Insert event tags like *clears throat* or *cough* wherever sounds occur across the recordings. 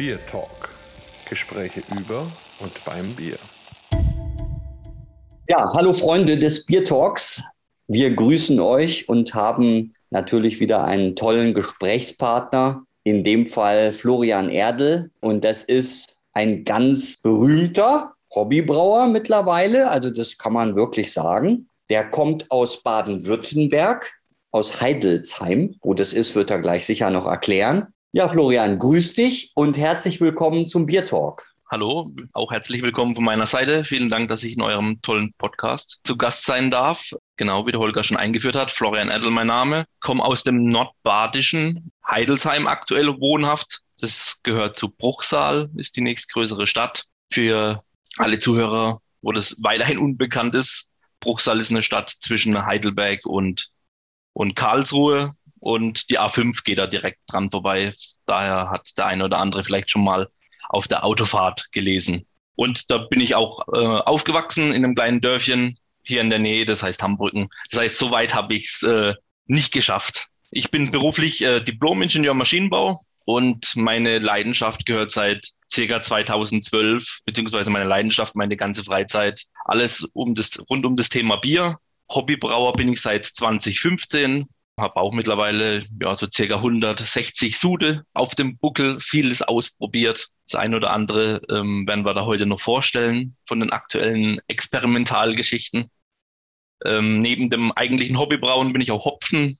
Bier Talk. Gespräche über und beim Bier. Ja, hallo Freunde des Bier Talks. Wir grüßen euch und haben natürlich wieder einen tollen Gesprächspartner, in dem Fall Florian Erdl. Und das ist ein ganz berühmter Hobbybrauer mittlerweile, also das kann man wirklich sagen. Der kommt aus Baden-Württemberg, aus Heidelsheim. Wo das ist, wird er gleich sicher noch erklären. Ja, Florian, grüß dich und herzlich willkommen zum Bier Talk. Hallo, auch herzlich willkommen von meiner Seite. Vielen Dank, dass ich in eurem tollen Podcast zu Gast sein darf. Genau, wie der Holger schon eingeführt hat, Florian Edel mein Name, komme aus dem nordbadischen Heidelsheim aktuell wohnhaft. Das gehört zu Bruchsal, ist die nächstgrößere Stadt. Für alle Zuhörer, wo das weiterhin unbekannt ist, Bruchsal ist eine Stadt zwischen Heidelberg und, und Karlsruhe und die A5 geht da direkt dran vorbei. Daher hat der eine oder andere vielleicht schon mal auf der Autofahrt gelesen. Und da bin ich auch äh, aufgewachsen in einem kleinen Dörfchen hier in der Nähe, das heißt Hambrücken. Das heißt, so weit habe ich es äh, nicht geschafft. Ich bin beruflich äh, Diplom-Ingenieur Maschinenbau und meine Leidenschaft gehört seit circa 2012, beziehungsweise meine Leidenschaft, meine ganze Freizeit, alles um das, rund um das Thema Bier. Hobbybrauer bin ich seit 2015, habe auch mittlerweile ja, so circa 160 Sude auf dem Buckel, vieles ausprobiert. Das eine oder andere ähm, werden wir da heute noch vorstellen von den aktuellen Experimentalgeschichten. Ähm, neben dem eigentlichen Hobbybrauen bin ich auch Hopfen,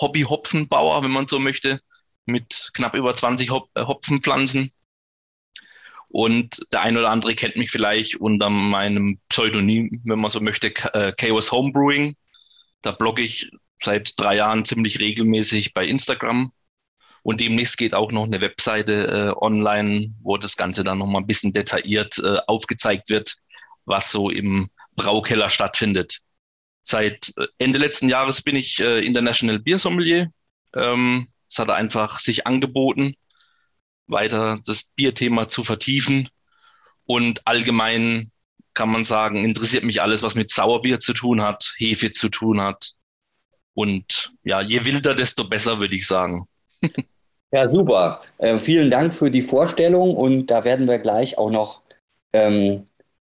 Hobby-Hopfenbauer, wenn man so möchte, mit knapp über 20 Hop äh, Hopfenpflanzen. Und der ein oder andere kennt mich vielleicht unter meinem Pseudonym, wenn man so möchte, äh, Chaos Homebrewing. Da blogge ich seit drei Jahren ziemlich regelmäßig bei Instagram. Und demnächst geht auch noch eine Webseite äh, online, wo das Ganze dann nochmal ein bisschen detailliert äh, aufgezeigt wird, was so im Braukeller stattfindet. Seit äh, Ende letzten Jahres bin ich äh, International Beer Sommelier. Ähm, es hat einfach sich angeboten, weiter das Bierthema zu vertiefen. Und allgemein kann man sagen, interessiert mich alles, was mit Sauerbier zu tun hat, Hefe zu tun hat, und ja, je wilder, desto besser, würde ich sagen. *laughs* ja, super. Äh, vielen Dank für die Vorstellung und da werden wir gleich auch noch ähm,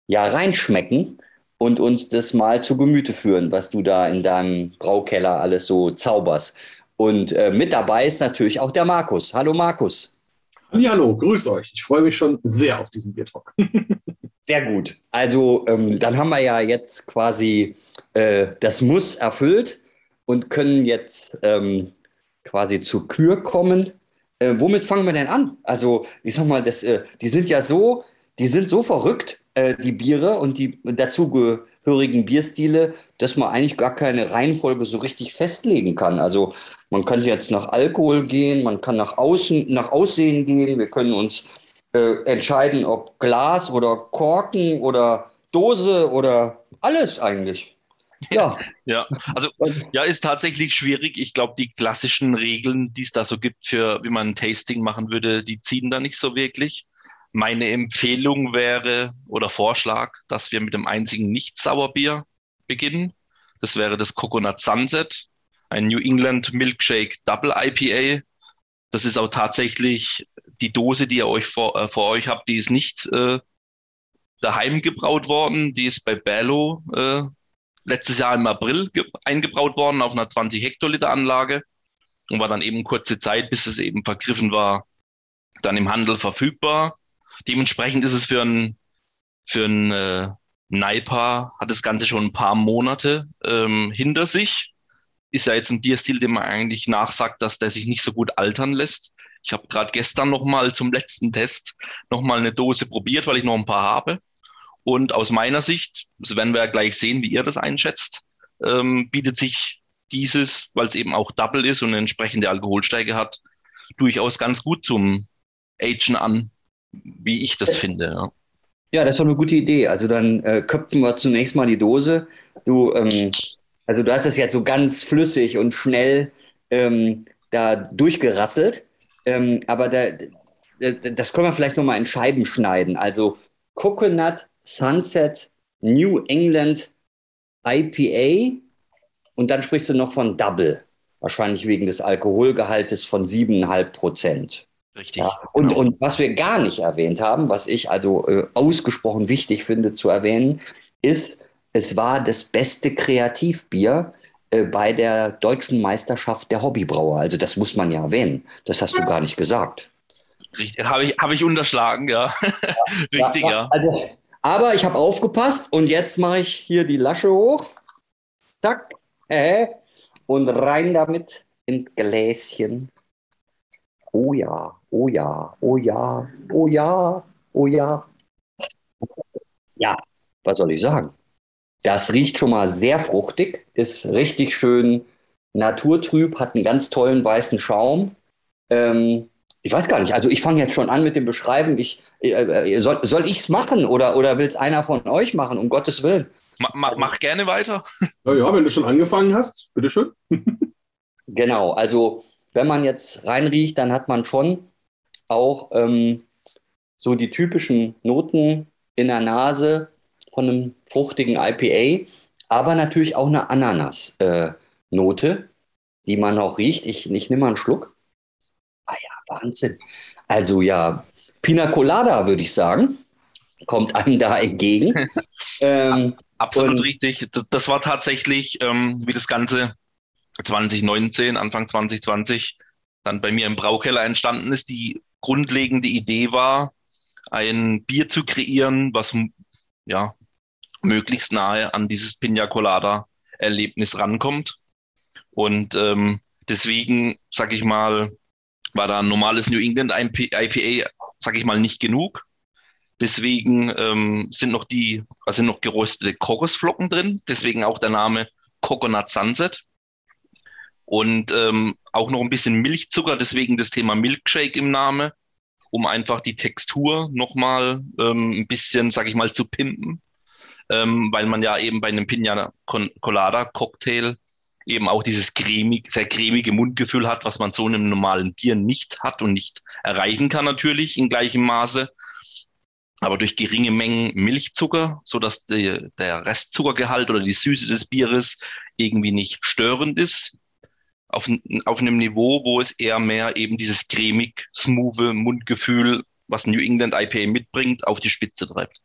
ja, reinschmecken und uns das mal zu Gemüte führen, was du da in deinem Braukeller alles so zauberst. Und äh, mit dabei ist natürlich auch der Markus. Hallo Markus. Hallo, grüß euch. Ich freue mich schon sehr auf diesen Biertalk. *laughs* Sehr gut. Also ähm, dann haben wir ja jetzt quasi äh, das Muss erfüllt und können jetzt ähm, quasi zur Kür kommen. Äh, womit fangen wir denn an? Also, ich sag mal, das, äh, die sind ja so, die sind so verrückt, äh, die Biere und die dazugehörigen Bierstile, dass man eigentlich gar keine Reihenfolge so richtig festlegen kann. Also, man kann jetzt nach Alkohol gehen, man kann nach Außen, nach Aussehen gehen, wir können uns äh, entscheiden, ob Glas oder Korken oder Dose oder alles eigentlich. *laughs* Ja. ja, also ja, ist tatsächlich schwierig. Ich glaube, die klassischen Regeln, die es da so gibt, für wie man ein Tasting machen würde, die ziehen da nicht so wirklich. Meine Empfehlung wäre oder Vorschlag, dass wir mit dem einzigen Nicht-Sauerbier beginnen. Das wäre das Coconut Sunset, ein New England Milkshake Double IPA. Das ist auch tatsächlich die Dose, die ihr euch vor, äh, vor euch habt, die ist nicht äh, daheim gebraut worden. Die ist bei Bello äh, letztes Jahr im April eingebraut worden auf einer 20 Hektoliter Anlage und war dann eben kurze Zeit, bis es eben vergriffen war, dann im Handel verfügbar. Dementsprechend ist es für ein, für ein äh, Naipa, hat das Ganze schon ein paar Monate ähm, hinter sich. Ist ja jetzt ein Bierstil, dem man eigentlich nachsagt, dass der sich nicht so gut altern lässt. Ich habe gerade gestern nochmal zum letzten Test nochmal eine Dose probiert, weil ich noch ein paar habe. Und aus meiner Sicht, das werden wir ja gleich sehen, wie ihr das einschätzt, ähm, bietet sich dieses, weil es eben auch Double ist und eine entsprechende Alkoholstärke hat, durchaus ganz gut zum Agen an, wie ich das finde. Ja. Ja, das doch eine gute Idee. Also dann äh, köpfen wir zunächst mal die Dose. Du, ähm, also du hast das jetzt so ganz flüssig und schnell ähm, da durchgerasselt. Ähm, aber da, das können wir vielleicht nochmal in Scheiben schneiden. Also Coconut Sunset New England IPA und dann sprichst du noch von Double, wahrscheinlich wegen des Alkoholgehaltes von 7,5 Prozent. Richtig. Ja, und, genau. und was wir gar nicht erwähnt haben, was ich also äh, ausgesprochen wichtig finde zu erwähnen, ist, es war das beste Kreativbier äh, bei der deutschen Meisterschaft der Hobbybrauer. Also das muss man ja erwähnen. Das hast du gar nicht gesagt. Richtig. Habe ich, hab ich unterschlagen, ja. *laughs* Richtig, ja. Also, aber ich habe aufgepasst und jetzt mache ich hier die Lasche hoch. Zack. Äh, und rein damit ins Gläschen. Oh ja, oh ja, oh ja, oh ja, oh ja. Ja, was soll ich sagen? Das riecht schon mal sehr fruchtig, ist richtig schön naturtrüb, hat einen ganz tollen weißen Schaum. Ähm, ich weiß gar nicht, also ich fange jetzt schon an mit dem Beschreiben. Ich, äh, äh, soll soll ich es machen oder, oder will es einer von euch machen, um Gottes Willen? Ma, ma, mach gerne weiter. *laughs* Ja, ja, wenn du schon angefangen hast, bitteschön. *laughs* Genau, also wenn man jetzt reinriecht, dann hat man schon auch ähm, so die typischen Noten in der Nase von einem fruchtigen IPA, aber natürlich auch eine Ananas-Note, die man auch riecht. Ich, ich nehme mal einen Schluck. Ah Wahnsinn. Also ja, Pina Colada würde ich sagen, kommt einem da entgegen. *laughs* ähm, Absolut richtig. Das, das war tatsächlich, ähm, wie das Ganze 2019, Anfang 2020 dann bei mir im Braukeller entstanden ist. Die grundlegende Idee war, ein Bier zu kreieren, was ja möglichst nahe an dieses Pina Colada Erlebnis rankommt. Und ähm, deswegen, sag ich mal, war da ein normales New England IPA, sag ich mal, nicht genug. Deswegen ähm, sind noch die, also noch geröstete Kokosflocken drin, deswegen auch der Name Coconut Sunset. Und ähm, auch noch ein bisschen Milchzucker, deswegen das Thema Milkshake im Namen, um einfach die Textur nochmal ähm, ein bisschen, sag ich mal, zu pimpen. Ähm, weil man ja eben bei einem Pina Colada Cocktail eben auch dieses cremig, sehr cremige Mundgefühl hat, was man so in einem normalen Bier nicht hat und nicht erreichen kann natürlich in gleichem Maße aber durch geringe Mengen Milchzucker, sodass die, der Restzuckergehalt oder die Süße des Bieres irgendwie nicht störend ist. Auf, auf einem Niveau, wo es eher mehr eben dieses cremig, smooth Mundgefühl, was New England IPA mitbringt, auf die Spitze treibt.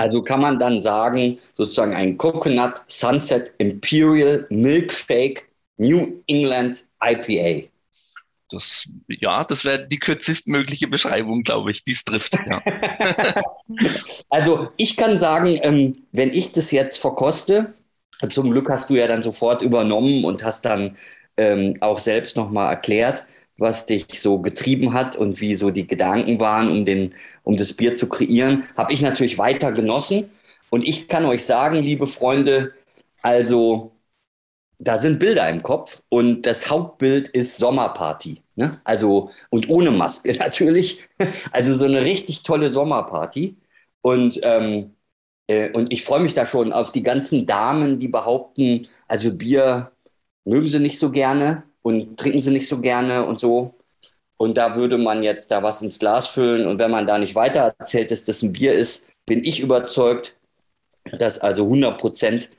Also kann man dann sagen, sozusagen ein Coconut Sunset Imperial Milkshake New England IPA. Das, ja, das wäre die kürzestmögliche Beschreibung, glaube ich, die es trifft. Ja. *laughs* Also ich kann sagen, ähm, wenn ich das jetzt verkoste, zum Glück hast du ja dann sofort übernommen und hast dann ähm, auch selbst nochmal erklärt, was dich so getrieben hat und wie so die Gedanken waren, um, den, um das Bier zu kreieren, habe ich natürlich weiter genossen. Und ich kann euch sagen, liebe Freunde, also da sind Bilder im Kopf und das Hauptbild ist Sommerparty. Ne? Also, und ohne Maske *laughs* natürlich. Also so eine richtig tolle Sommerparty. Und, ähm, äh, und ich freue mich da schon auf die ganzen Damen, die behaupten, also Bier mögen sie nicht so gerne und trinken sie nicht so gerne und so. Und da würde man jetzt da was ins Glas füllen. Und wenn man da nicht weiter erzählt, dass das ein Bier ist, bin ich überzeugt, dass also 100 Prozent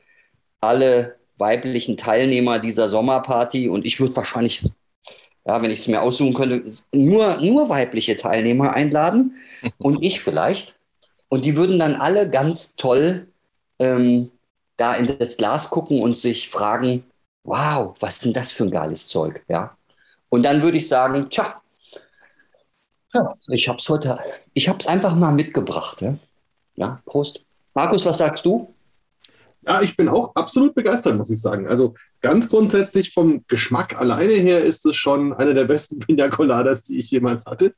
alle weiblichen Teilnehmer dieser Sommerparty und ich würde wahrscheinlich, ja, wenn ich es mir aussuchen könnte, nur, nur weibliche Teilnehmer einladen *laughs* und ich vielleicht. Und die würden dann alle ganz toll ähm, da in das Glas gucken und sich fragen, wow, was ist denn das für ein geiles Zeug, ja? Und dann würde ich sagen, tja, ja, ich habe es heute, ich habe es einfach mal mitgebracht, ja? Ja, Prost. Markus, was sagst du? Ja, ich bin auch absolut begeistert, muss ich sagen. Also ganz grundsätzlich vom Geschmack alleine her ist es schon einer der besten *laughs* Pina Coladas, die ich jemals hatte.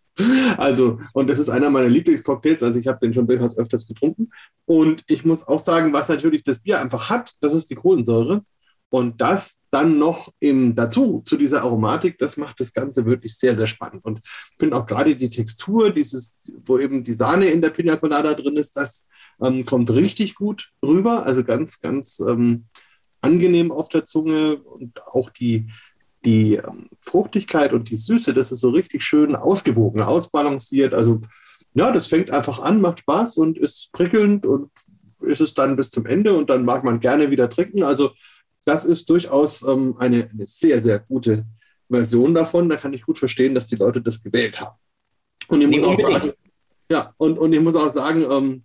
Also, und das ist einer meiner Lieblingscocktails. Also ich habe den schon durchaus öfters getrunken. Und ich muss auch sagen, was natürlich das Bier einfach hat, das ist die Kohlensäure. Und das dann noch im, dazu, zu dieser Aromatik, das macht das Ganze wirklich sehr, sehr spannend. Und ich finde auch gerade die Textur, dieses, wo eben die Sahne in der Pina Colada drin ist, das ähm, kommt richtig gut rüber. Also ganz, ganz ähm, angenehm auf der Zunge und auch die, die ähm, Fruchtigkeit und die Süße, das ist so richtig schön ausgewogen, ausbalanciert. Also ja, das fängt einfach an, macht Spaß und ist prickelnd und ist es dann bis zum Ende und dann mag man gerne wieder trinken. Also das ist durchaus ähm, eine, eine sehr, sehr gute Version davon, da kann ich gut verstehen, dass die Leute das gewählt haben. Und ich muss auch sagen, ja, und, und ich muss auch sagen, ähm,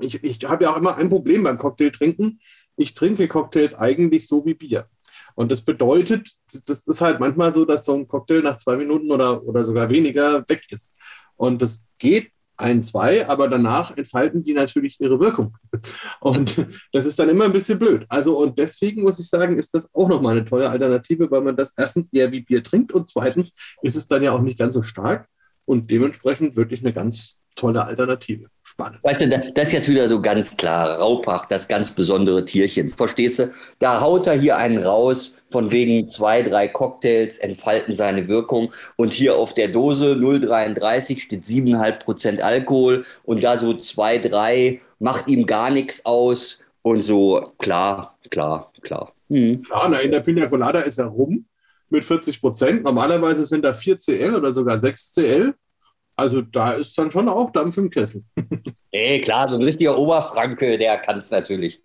ich, ich habe ja auch immer ein Problem beim Cocktail trinken. Ich trinke Cocktails eigentlich so wie Bier. Und das bedeutet, das ist halt manchmal so, dass so ein Cocktail nach zwei Minuten oder, oder sogar weniger weg ist. Und das geht ein, zwei, aber danach entfalten die natürlich ihre Wirkung. *laughs* Und das ist dann immer ein bisschen blöd. Also, und deswegen muss ich sagen, ist das auch nochmal eine tolle Alternative, weil man das erstens eher wie Bier trinkt und zweitens ist es dann ja auch nicht ganz so stark und dementsprechend wirklich eine ganz tolle Alternative. Spannend. Weißt du, das ist jetzt wieder so ganz klar. Raupach, das ganz besondere Tierchen. Verstehst du? Da haut er hier einen raus, von wegen zwei, drei Cocktails entfalten seine Wirkung. Und hier auf der Dose 0,33 steht 7,5 Prozent Alkohol. Und da so zwei, drei macht ihm gar nichts aus. Und so, klar, klar, klar. Hm. Klar, na, in der Pina Colada ist er rum mit 40 Prozent. Normalerweise sind da 4 CL oder sogar 6 CL. Also da ist dann schon auch Dampf im Kessel. *laughs* Ey, klar, so ein richtiger Oberfranke, der kann es natürlich.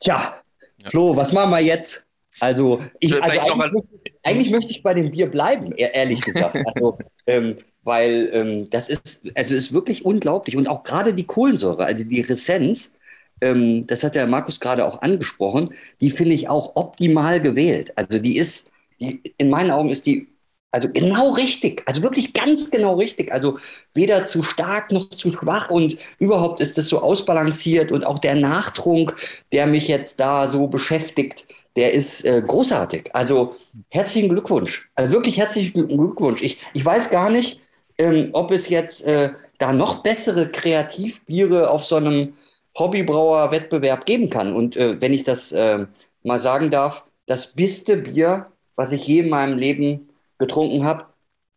Tja, ja. Flo, was machen wir jetzt? Also, ich, also eigentlich, möchte, eigentlich, möchte ich bei dem Bier bleiben, ehrlich gesagt. *laughs* Also, ähm, weil ähm, das ist, also ist wirklich unglaublich. Und auch gerade die Kohlensäure, also die Ressenz, ähm, das hat der Markus gerade auch angesprochen, die finde ich auch optimal gewählt. Also die ist, die, in meinen Augen ist die also genau richtig, also wirklich ganz genau richtig. Also weder zu stark noch zu schwach und überhaupt ist das so ausbalanciert und auch der Nachtrunk, der mich jetzt da so beschäftigt, der ist äh, großartig. Also herzlichen Glückwunsch. Also wirklich herzlichen Glückwunsch. Ich, ich weiß gar nicht, ähm, ob es jetzt äh, da noch bessere Kreativbiere auf so einem Hobbybrauer-Wettbewerb geben kann. Und äh, wenn ich das äh, mal sagen darf, das beste Bier, was ich je in meinem Leben getrunken habe,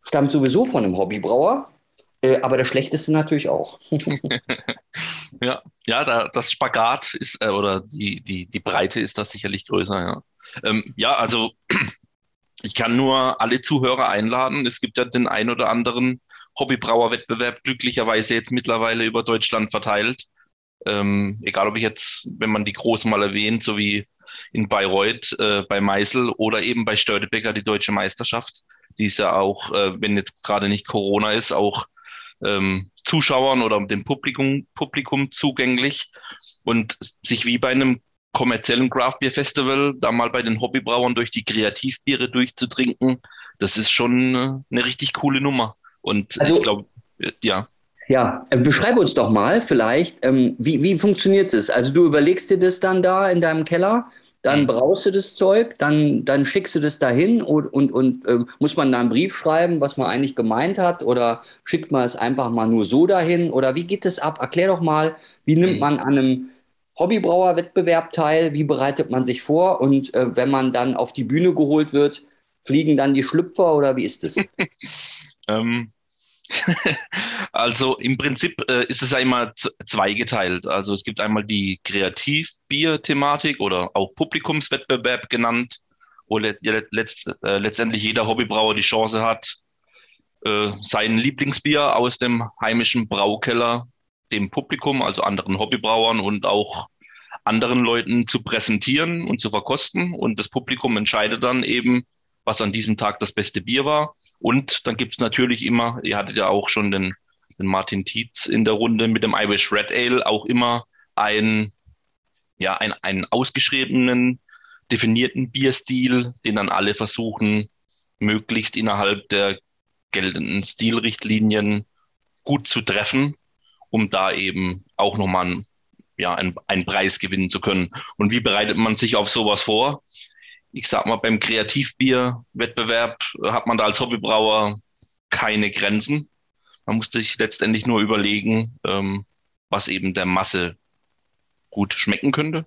stammt sowieso von einem Hobbybrauer. Äh, aber der schlechteste natürlich auch. *laughs* *laughs* ja, ja da, das Spagat ist, äh, oder die, die, die Breite ist da sicherlich größer, ja. Ähm, ja, also *clears throat* ich kann nur alle Zuhörer einladen. Es gibt ja den ein oder anderen Hobbybrauerwettbewerb, glücklicherweise jetzt mittlerweile über Deutschland verteilt. Ähm, egal ob ich jetzt, wenn man die großen mal erwähnt, so wie in Bayreuth äh, bei Meisel oder eben bei Störtebecker die deutsche Meisterschaft. Die ist ja auch, äh, wenn jetzt gerade nicht Corona ist, auch ähm, Zuschauern oder dem Publikum, Publikum zugänglich und sich wie bei einem kommerziellen Craft Beer Festival da mal bei den Hobbybrauern durch die Kreativbiere durchzutrinken, das ist schon äh, eine richtig coole Nummer. Und also, ich glaube, ja. Ja, äh, beschreibe uns doch mal vielleicht, ähm, wie, wie funktioniert das? Also du überlegst dir das dann da in deinem Keller dann brauchst du das Zeug, dann, dann schickst du das dahin und, und, und äh, muss man da einen Brief schreiben, was man eigentlich gemeint hat oder schickt man es einfach mal nur so dahin oder wie geht das ab? Erklär doch mal, wie nimmt mhm. man an einem Hobbybrauerwettbewerb teil, wie bereitet man sich vor und äh, wenn man dann auf die Bühne geholt wird, fliegen dann die Schlüpfer oder wie ist das? *laughs* ähm, *laughs* also im Prinzip äh, ist es ja immer zweigeteilt. Also es gibt einmal die Kreativbier-Thematik oder auch Publikumswettbewerb genannt, wo le letzt, äh, letztendlich jeder Hobbybrauer die Chance hat, äh, sein Lieblingsbier aus dem heimischen Braukeller dem Publikum, also anderen Hobbybrauern und auch anderen Leuten zu präsentieren und zu verkosten. Und das Publikum entscheidet dann eben, was an diesem Tag das beste Bier war. Und dann gibt es natürlich immer, ihr hattet ja auch schon den, den Martin Tietz in der Runde mit dem Irish Red Ale, auch immer ein, ja, ein, einen ausgeschriebenen, definierten Bierstil, den dann alle versuchen, möglichst innerhalb der geltenden Stilrichtlinien gut zu treffen, um da eben auch nochmal ja, einen, einen Preis gewinnen zu können. Und wie bereitet man sich auf sowas vor? Ich sag mal, beim Kreativbier-Wettbewerb hat man da als Hobbybrauer keine Grenzen. Man muss sich letztendlich nur überlegen, ähm, was eben der Masse gut schmecken könnte.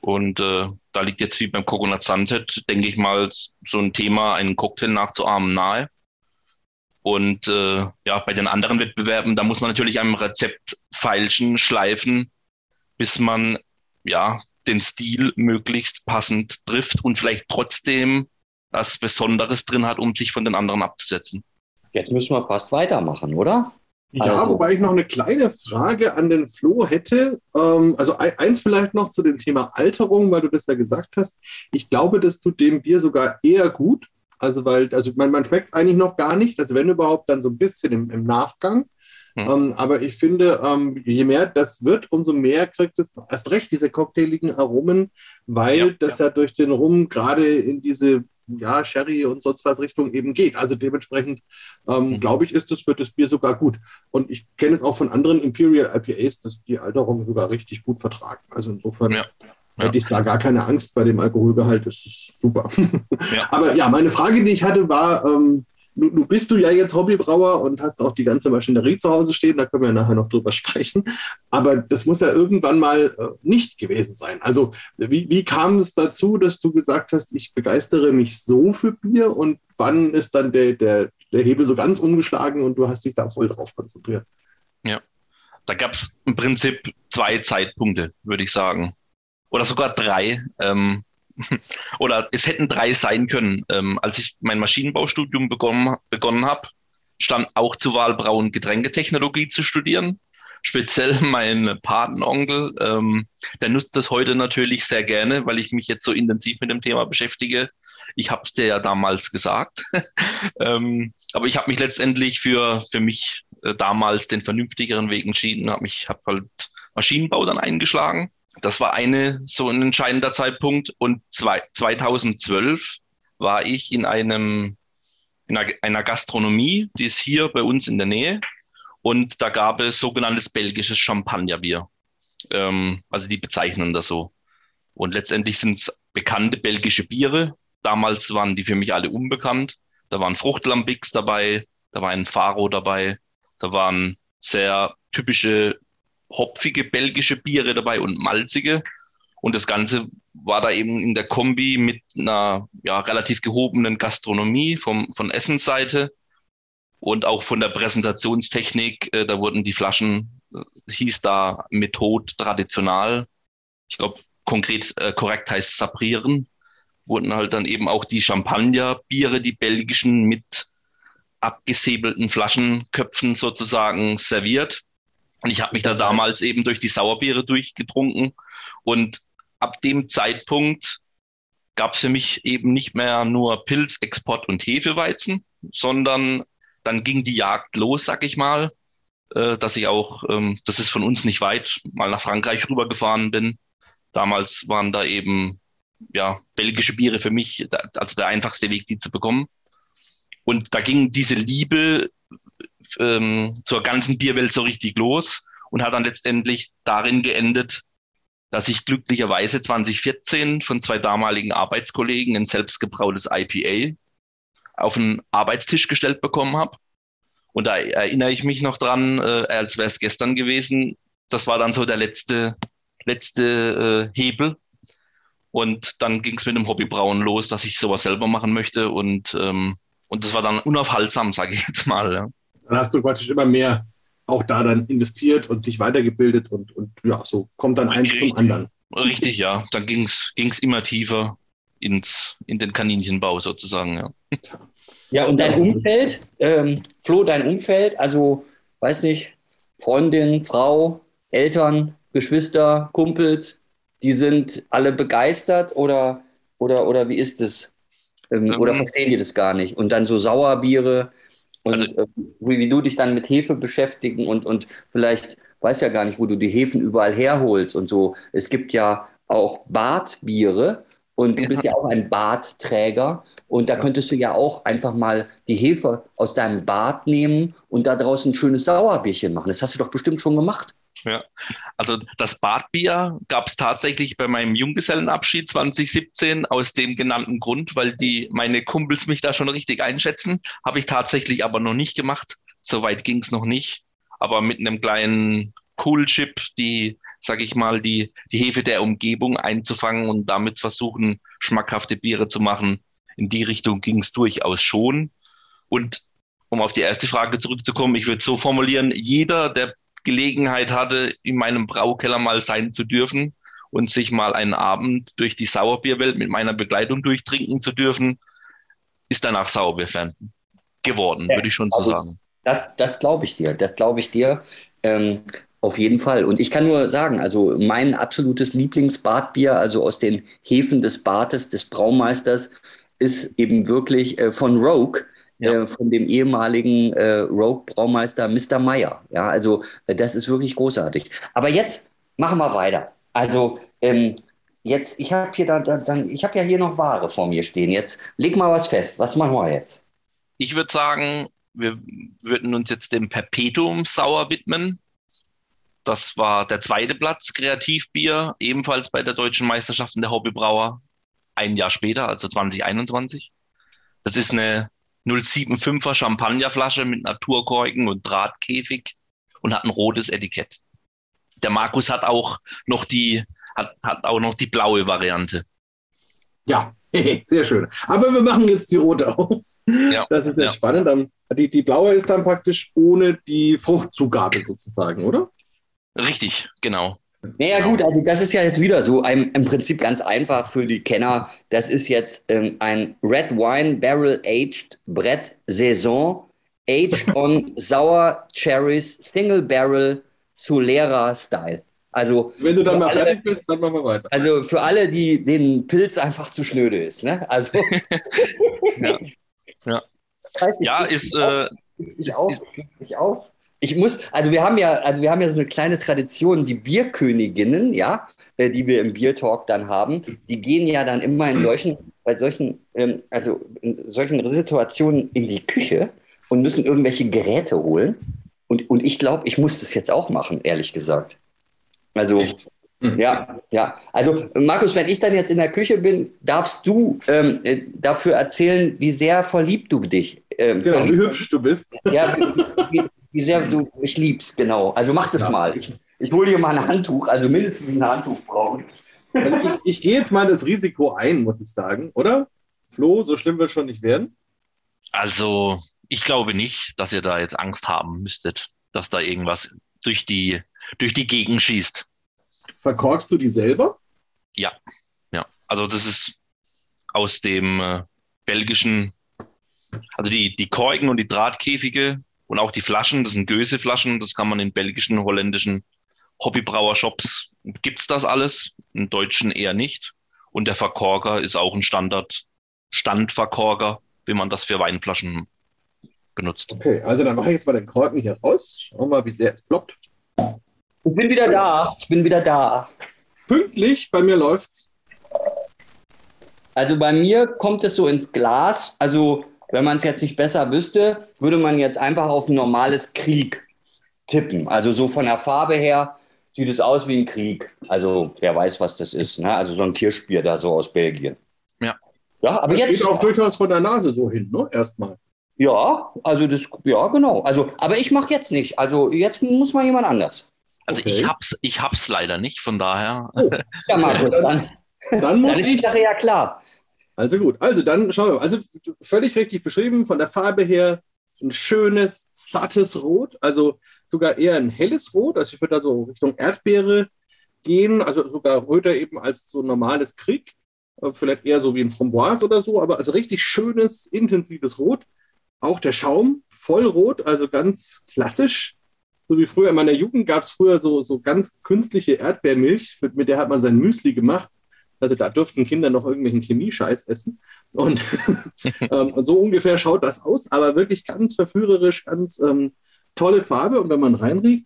Und äh, da liegt jetzt wie beim Coconut Sunset, denke ich mal, so ein Thema, einen Cocktail nachzuahmen nahe. Und äh, ja, bei den anderen Wettbewerben, da muss man natürlich am Rezept feilschen, schleifen, bis man ja den Stil möglichst passend trifft und vielleicht trotzdem was Besonderes drin hat, um sich von den anderen abzusetzen. Jetzt müssen wir fast weitermachen, oder? Ja, also. wobei ich noch eine kleine Frage an den Flo hätte. Ähm, also eins vielleicht noch zu dem Thema Alterung, weil du das ja gesagt hast. Ich glaube, das tut dem Bier sogar eher gut Also, weil, also man, man schmeckt es eigentlich noch gar nicht, also wenn überhaupt, dann so ein bisschen im, im Nachgang. Hm. Ähm, aber ich finde, ähm, je mehr das wird, umso mehr kriegt es erst recht diese cocktailigen Aromen, weil Ja, das ja. durch den Rum gerade in diese ja, Sherry und sonst was Richtung eben geht. Also dementsprechend ähm, Mhm. glaube ich, ist das für das Bier sogar gut. Und ich kenne es auch von anderen Imperial IPAs, dass die Alterung sogar richtig gut vertragen. Also insofern Ja. hätte ich da gar keine Angst bei dem Alkoholgehalt. Das ist super. Ja. *laughs* Aber ja, meine Frage, die ich hatte, war, ähm, nu, nu bist du ja jetzt Hobbybrauer und hast auch die ganze Maschinerie zu Hause stehen, da können wir nachher noch drüber *laughs* sprechen. Aber das muss ja irgendwann mal äh, nicht gewesen sein. Also wie, wie kam es dazu, dass du gesagt hast, ich begeistere mich so für Bier und wann ist dann der, der, der Hebel so ganz umgeschlagen und du hast dich da voll drauf konzentriert? Da gab es im Prinzip zwei Zeitpunkte, würde ich sagen. Oder sogar drei. Ähm, *laughs* oder es hätten drei sein können. Ähm, als ich mein Maschinenbaustudium begonnen, begonnen habe, stand auch zur Wahl, Brau- und Getränketechnologie zu studieren. Speziell *laughs* mein Patenonkel, ähm, der nutzt das heute natürlich sehr gerne, weil ich mich jetzt so intensiv mit dem Thema beschäftige. Ich habe es dir ja damals gesagt. *laughs* ähm, aber ich habe mich letztendlich für, für mich äh, damals den vernünftigeren Weg entschieden, habe hab halt Maschinenbau dann eingeschlagen. Das war eine so ein entscheidender Zeitpunkt. Und zwei, 2012 war ich in einem in einer, Gastronomie, die ist hier bei uns in der Nähe. Und da gab es sogenanntes belgisches Champagnerbier. Ähm, also die bezeichnen das so. Und letztendlich sind es bekannte belgische Biere. Damals waren die für mich alle unbekannt. Da waren Fruchtlambics dabei, da war ein Faro dabei, da waren sehr typische hopfige belgische Biere dabei und malzige. Und das Ganze war da eben in der Kombi mit einer ja, relativ gehobenen Gastronomie vom, von Essensseite und auch von der Präsentationstechnik. Äh, da wurden die Flaschen, äh, hieß da Methode traditional. Ich glaube, konkret äh, korrekt heißt Sabrieren. Wurden halt dann eben auch die Champagner-Biere, die belgischen, mit abgesäbelten Flaschenköpfen sozusagen serviert. Und ich habe mich da damals eben durch die Sauerbiere durchgetrunken. Und ab dem Zeitpunkt gab es für mich eben nicht mehr nur Pilz, Export und Hefeweizen, sondern dann ging die Jagd los, sag ich mal, äh, dass ich auch, ähm, das ist von uns nicht weit, mal nach Frankreich rübergefahren bin. Damals waren da eben ja belgische Biere für mich, also der einfachste Weg, die zu bekommen. Und da ging diese Liebe ähm, zur ganzen Bierwelt so richtig los und hat dann letztendlich darin geendet, dass ich glücklicherweise 2014 von zwei damaligen Arbeitskollegen ein selbstgebrautes IPA auf den Arbeitstisch gestellt bekommen habe. Und da erinnere ich mich noch dran, äh, als wäre es gestern gewesen. Das war dann so der letzte, letzte äh, Hebel. Und dann ging es mit dem Hobbybrauen los, dass ich sowas selber machen möchte. Und, ähm, und das war dann unaufhaltsam, sage ich jetzt mal. Ja. Dann hast du praktisch immer mehr auch da dann investiert und dich weitergebildet und, und ja, so kommt dann eins zum anderen. Richtig, ja. Dann ging es immer tiefer ins, in den Kaninchenbau sozusagen, ja. Ja, und dein Umfeld, ähm, Flo, dein Umfeld, also, weiß nicht, Freundin, Frau, Eltern, Geschwister, Kumpels, die sind alle begeistert oder, oder, oder wie ist es? Ähm, Ähm. oder verstehen die das gar nicht? Und dann so Sauerbiere und Also- äh, wie, wie du dich dann mit Hefe beschäftigen und, und vielleicht weiß ja gar nicht, wo du die Hefen überall herholst und so. Es gibt ja auch Bartbiere und du Ja. bist ja auch ein Bartträger und da könntest du ja auch einfach mal die Hefe aus deinem Bad nehmen und da draußen ein schönes Sauerbierchen machen. Das hast du doch bestimmt schon gemacht. Ja, also das Badbier gab es tatsächlich bei meinem Junggesellenabschied 2017 aus dem genannten Grund, weil die meine Kumpels mich da schon richtig einschätzen. Habe ich tatsächlich aber noch nicht gemacht. Soweit ging es noch nicht. Aber mit einem kleinen Cool-Chip, die, sag ich mal, die, die Hefe der Umgebung einzufangen und damit versuchen, schmackhafte Biere zu machen. In die Richtung ging es durchaus schon. Und um auf die erste Frage zurückzukommen, ich würde so formulieren, jeder, der Gelegenheit hatte, in meinem Braukeller mal sein zu dürfen und sich mal einen Abend durch die Sauerbierwelt mit meiner Begleitung durchtrinken zu dürfen, ist danach Sauerbierfan geworden, Ja, würde ich schon so also- sagen. Das, das glaube ich dir. Das glaube ich dir. Ähm, auf jeden Fall. Und ich kann nur sagen, also mein absolutes Lieblingsbadbier, also aus den Hefen des Bades, des Braumeisters, ist eben wirklich äh, von Rogue, Ja. äh, von dem ehemaligen äh, Rogue-Braumeister Mr. Meyer. Ja, also äh, das ist wirklich großartig. Aber jetzt machen wir weiter. Also ähm, jetzt, ich habe hier da, da, dann, ich habe ja hier noch Ware vor mir stehen. Jetzt leg mal was fest. Was machen wir jetzt? Ich würde sagen, wir würden uns jetzt dem Perpetuum Sauer widmen. Das war der zweite Platz, Kreativbier, ebenfalls bei der Deutschen Meisterschaften der Hobbybrauer, ein Jahr später, also 2021. Das ist eine 075er Champagnerflasche mit Naturkorken und Drahtkäfig und hat ein rotes Etikett. Der Markus hat auch noch die, hat, hat auch noch die blaue Variante. Ja, *laughs* sehr schön. Aber wir machen jetzt die rote auf. Ja, Das ist jetzt ja. spannend. Dann, die, die blaue ist dann praktisch ohne die Fruchtzugabe sozusagen, oder? Richtig, genau. Naja, Genau. gut, also das ist ja jetzt wieder so ein, im Prinzip ganz einfach für die Kenner. Das ist jetzt ähm, ein Red Wine Barrel Aged Brett Saison Aged *laughs* on Sour Cherries Single Barrel Solera Style. Also, Wenn du dann für mal alle, fertig bist, dann machen wir weiter. also für alle, die den Pilz einfach zu schnöde ist. Ne? Also, *laughs* Ja. *laughs* Ja. Ja, ist, äh, Regt sich ist- auf, ist- auf. Ich muss, also wir haben ja, also wir haben ja so eine kleine Tradition, die Bierköniginnen, ja, äh, die wir im Biertalk dann haben, die gehen ja dann immer in solchen, bei solchen, ähm, also in solchen Situationen in die Küche und müssen irgendwelche Geräte holen. Und, und ich glaube, ich muss das jetzt auch machen, ehrlich gesagt. Also, Echt? Mhm. ja, ja. Also, Markus, wenn ich dann jetzt in der Küche bin, darfst du ähm, äh, dafür erzählen, wie sehr verliebt du dich. Ähm, Genau, wie verliebt- hübsch du bist. ja, wie, wie, wie sehr du mich liebst, genau. Also mach das Ja. mal. Ich, ich hole dir mal ein Handtuch, also mindestens ein Handtuch brauchen. Also ich, ich gehe jetzt mal das Risiko ein, muss ich sagen, oder? Flo, so schlimm wird es schon nicht werden. Also, ich glaube nicht, dass ihr da jetzt Angst haben müsstet, dass da irgendwas durch die, durch die Gegend schießt. Verkorkst du die selber? Ja, also das ist aus dem äh, belgischen, also die, die Korken und die Drahtkäfige und auch die Flaschen, das sind Göse-Flaschen, das kann man in belgischen, holländischen Hobbybrauershops, gibt's das alles, in deutschen eher nicht. Und der Verkorker ist auch ein Standard, Standverkorker, wie man das für Weinflaschen benutzt. Okay, also dann mache ich jetzt mal den Korken hier raus. Schauen wir mal, wie sehr es ploppt. Ich bin wieder da. Ich bin wieder da. Pünktlich, bei mir läuft's. Also bei mir kommt es so ins Glas. Also wenn man es jetzt nicht besser wüsste, würde man jetzt einfach auf ein normales Krieg tippen. Also so von der Farbe her sieht es aus wie ein Krieg. Also wer weiß, was das ist. Ne? Also so ein Kirschbier da so aus Belgien. Ja. Ja, aber Das jetzt. geht auch durchaus von der Nase so hin, ne? Erstmal. Ja, also das, ja, genau. Also, aber ich mache jetzt nicht. Also jetzt muss mal jemand anders. Also Okay. ich hab's, ich hab's leider nicht, von daher. Oh, Ja, Markus, *laughs* dann, dann muss dann ist ich. Sache ja klar. Also gut, also dann schauen wir mal. Also völlig richtig beschrieben, von der Farbe her ein schönes, sattes Rot, also sogar eher ein helles Rot. Also ich würde da so Richtung Erdbeere gehen, also sogar röter eben als so normales Krieg. Äh, Vielleicht eher so wie ein Framboise oder so, aber also richtig schönes, intensives Rot. Auch der Schaum voll rot, also ganz klassisch. So wie früher in meiner Jugend gab es früher so, so ganz künstliche Erdbeermilch, mit der hat man sein Müsli gemacht. Also da dürften Kinder noch irgendwelchen Chemiescheiß essen. Und, *laughs* ähm, so ungefähr schaut das aus, aber wirklich ganz verführerisch, ganz ähm, tolle Farbe. Und wenn man reinriecht,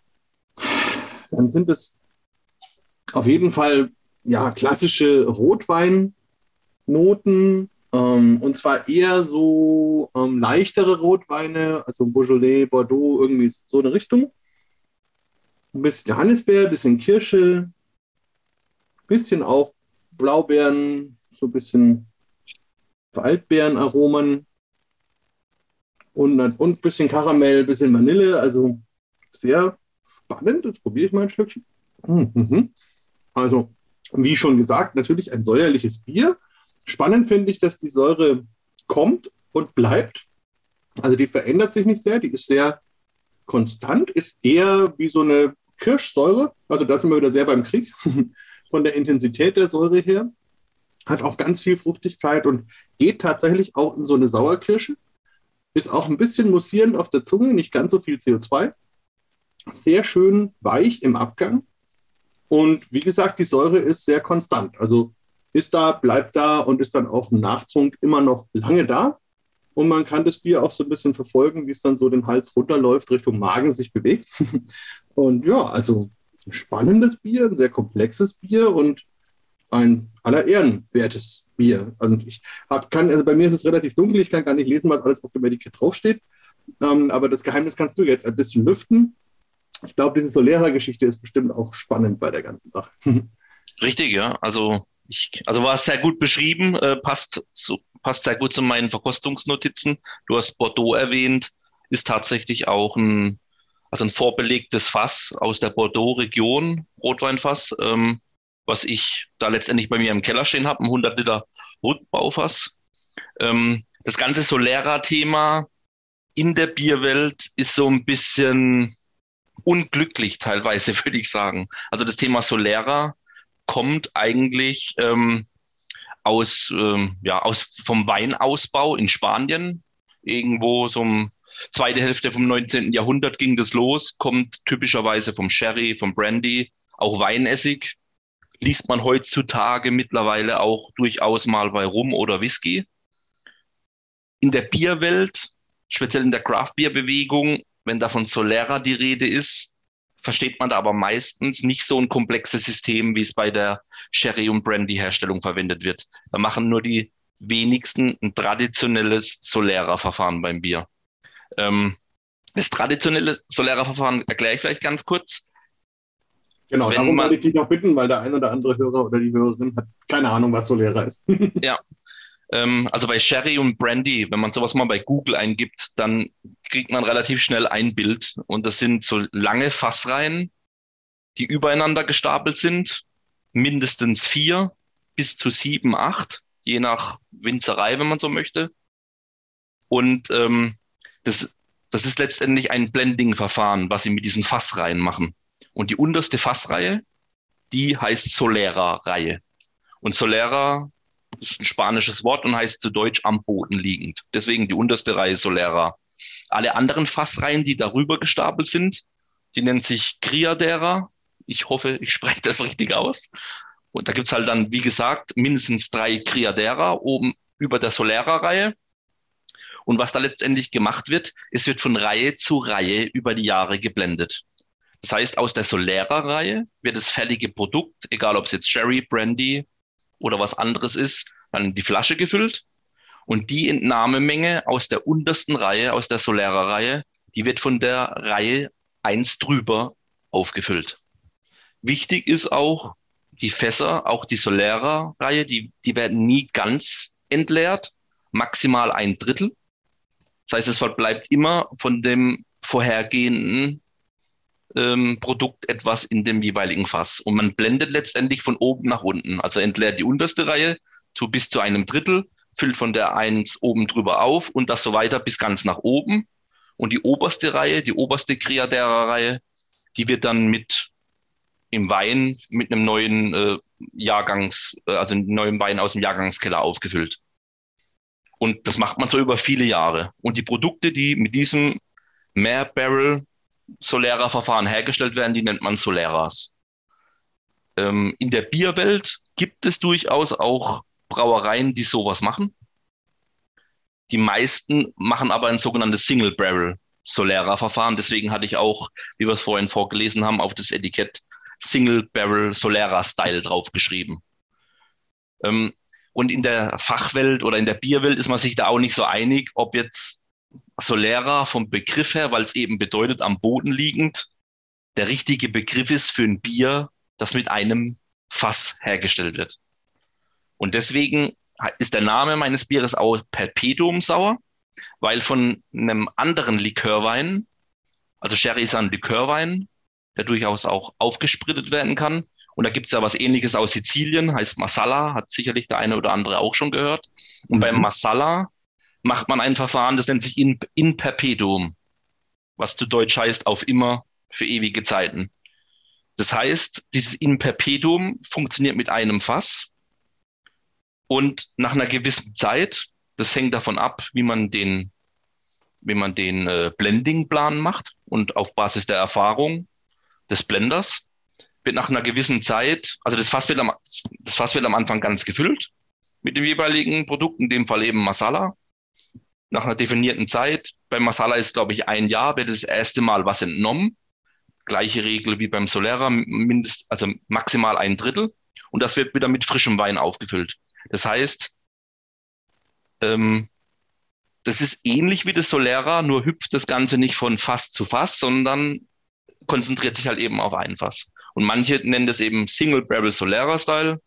dann sind es auf jeden Fall ja, klassische Rotweinnoten. Ähm, und zwar eher so ähm, leichtere Rotweine, also Beaujolais, Bordeaux, irgendwie so eine Richtung. Ein bisschen Johannisbeer, ein bisschen Kirsche, ein bisschen auch Blaubeeren, so ein bisschen Waldbeerenaromen und, und ein bisschen Karamell, ein bisschen Vanille. Also sehr spannend. Jetzt probiere ich mal ein Schlückchen. Mhm. Also, wie schon gesagt, natürlich ein säuerliches Bier. Spannend finde ich, dass die Säure kommt und bleibt. Also die verändert sich nicht sehr, die ist sehr konstant, ist eher wie so eine Kirschsäure. Also da sind wir wieder sehr beim Krieg *laughs* von der Intensität der Säure her. Hat auch ganz viel Fruchtigkeit und geht tatsächlich auch in so eine Sauerkirsche. Ist auch ein bisschen mussierend auf der Zunge, nicht ganz so viel CO2. Sehr schön weich im Abgang. Und wie gesagt, die Säure ist sehr konstant. Also ist da, bleibt da und ist dann auch im Nachtrunk immer noch lange da. Und man kann das Bier auch so ein bisschen verfolgen, wie es dann so den Hals runterläuft, Richtung Magen sich bewegt. *laughs* Und ja, also ein spannendes Bier, ein sehr komplexes Bier und ein aller Ehren wertes Bier. Und ich hab, kann, also bei mir ist es relativ dunkel, ich kann gar nicht lesen, was alles auf dem Etikett draufsteht. Ähm, aber das Geheimnis kannst du jetzt ein bisschen lüften. Ich glaube, diese Solera-Geschichte ist bestimmt auch spannend bei der ganzen Sache. *laughs* Richtig, ja. Also, ich, also war es sehr gut beschrieben, äh, passt, zu, passt sehr gut zu meinen Verkostungsnotizen. Du hast Bordeaux erwähnt, ist tatsächlich auch ein, also ein vorbelegtes Fass aus der Bordeaux-Region, Rotweinfass. Ähm, was ich da letztendlich bei mir im Keller stehen habe, ein 100 Liter Rückbaufass. Ähm, das ganze Solera-Thema in der Bierwelt ist so ein bisschen unglücklich teilweise, *laughs* würde ich sagen. Also das Thema Solera kommt eigentlich ähm, aus, ähm, ja, aus vom Weinausbau in Spanien. Irgendwo so um zweite Hälfte vom 19. Jahrhundert ging das los, kommt typischerweise vom Sherry, vom Brandy, auch Weinessig liest man heutzutage mittlerweile auch durchaus mal bei Rum oder Whisky. In der Bierwelt, speziell in der Craft-Bier-Bewegung, wenn da von Solera die Rede ist, versteht man da aber meistens nicht so ein komplexes System, wie es bei der Sherry- und Brandy-Herstellung verwendet wird. Da machen nur die wenigsten ein traditionelles Solera-Verfahren beim Bier. Ähm, das traditionelle Solera-Verfahren erkläre ich vielleicht ganz kurz. Genau, Wenn darum man, wollte ich dich noch bitten, weil der ein oder andere Hörer oder die Hörerin hat keine Ahnung, was Solera ist. *laughs* ja. Ähm, also bei Sherry und Brandy, wenn man sowas mal bei Google eingibt, dann kriegt man relativ schnell ein Bild. Und das sind so lange Fassreihen, die übereinander gestapelt sind. Mindestens vier bis zu sieben, acht, je nach Winzerei, wenn man so möchte. Und ähm, das, das ist letztendlich ein Blending-Verfahren, was sie mit diesen Fassreihen machen. Und die unterste Fassreihe, die heißt Solera-Reihe. Und Solera ist ein spanisches Wort und heißt zu Deutsch am Boden liegend. Deswegen die unterste Reihe Solera. Alle anderen Fassreihen, die darüber gestapelt sind, die nennen sich Criadera. Ich hoffe, ich spreche das richtig aus. Und da gibt es halt dann, wie gesagt, mindestens drei Criadera oben über der Solera-Reihe. Und was da letztendlich gemacht wird, es wird von Reihe zu Reihe über die Jahre geblendet. Das heißt, aus der Solera-Reihe wird das fertige Produkt, egal ob es jetzt Sherry, Brandy oder was anderes ist, dann in die Flasche gefüllt. Und die Entnahmemenge aus der untersten Reihe, aus der Solera-Reihe, die wird von der Reihe 1 drüber aufgefüllt. Wichtig ist auch, die Fässer, auch die Solera-Reihe, die, die werden nie ganz entleert, maximal ein Drittel. Das heißt, es bleibt immer von dem vorhergehenden ähm, Produkt etwas in dem jeweiligen Fass. Und man blendet letztendlich von oben nach unten. Also entleert die unterste Reihe zu bis zu einem Drittel, füllt von der 1 oben drüber auf und das so weiter bis ganz nach oben. Und die oberste Reihe, die oberste Kreadera-Reihe, die wird dann mit im Wein mit einem neuen äh, Jahrgangs, äh, also einem neuen Wein aus dem Jahrgangskeller aufgefüllt. Und das macht man so über viele Jahre. Und die Produkte, die mit diesem Mehr Barrel Solera-Verfahren hergestellt werden, die nennt man Soleras. Ähm, in der Bierwelt gibt es durchaus auch Brauereien, die sowas machen. Die meisten machen aber ein sogenanntes Single Barrel Solera-Verfahren. Deswegen hatte ich auch, wie wir es vorhin vorgelesen haben, auf das Etikett Single Barrel Solera Style draufgeschrieben. Ähm, und in der Fachwelt oder in der Bierwelt ist man sich da auch nicht so einig, ob jetzt Solera vom Begriff her, weil es eben bedeutet, am Boden liegend, der richtige Begriff ist für ein Bier, das mit einem Fass hergestellt wird. Und deswegen ist der Name meines Bieres auch Perpetuum Sauer, weil von einem anderen Likörwein, also Sherry ist ein Likörwein, der durchaus auch aufgesprittet werden kann. Und da gibt es ja was ähnliches aus Sizilien, heißt Masala, hat sicherlich der eine oder andere auch schon gehört. Und mhm. beim Masala macht man ein Verfahren, das nennt sich in, in perpetuum, was zu Deutsch heißt auf immer für ewige Zeiten. Das heißt, dieses in perpetuum funktioniert mit einem Fass und nach einer gewissen Zeit, das hängt davon ab, wie man den, wie man den äh, Blending-Plan macht und auf Basis der Erfahrung des Blenders wird nach einer gewissen Zeit, also das Fass wird am, das Fass wird am Anfang ganz gefüllt mit dem jeweiligen Produkt, in dem Fall eben Masala. Nach einer definierten Zeit, beim Masala ist, glaube ich, ein Jahr, wird das erste Mal was entnommen. Gleiche Regel wie beim Solera, mindest, also maximal ein Drittel. Und das wird wieder mit frischem Wein aufgefüllt. Das heißt, ähm, das ist ähnlich wie das Solera, nur hüpft das Ganze nicht von Fass zu Fass, sondern konzentriert sich halt eben auf ein Fass. Und manche nennen das eben Single Barrel Solera Style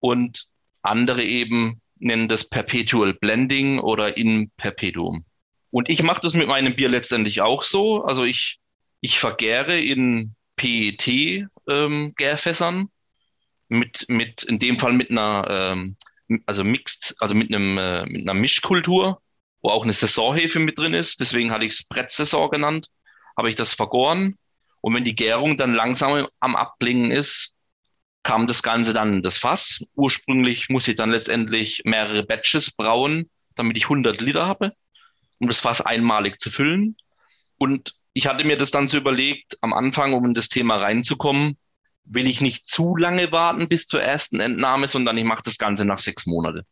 und andere eben nennen das Perpetual Blending oder in Perpetuum. Und ich mache das mit meinem Bier letztendlich auch so. Also ich, ich vergäre in PET-Gärfässern ähm, mit, mit, in dem Fall mit einer, ähm, also mixed, also mit einem, äh, mit einer Mischkultur, wo auch eine Saisonhefe mit drin ist. Deswegen hatte ich es Brett-Saison genannt. Habe ich das vergoren und wenn die Gärung dann langsam am Abklingen ist, kam das Ganze dann in das Fass. Ursprünglich muss ich dann letztendlich mehrere Batches brauen, damit ich 100 Liter habe, um das Fass einmalig zu füllen. Und ich hatte mir das dann so überlegt, am Anfang, um in das Thema reinzukommen, will ich nicht zu lange warten bis zur ersten Entnahme, sondern ich mache das Ganze nach sechs Monaten.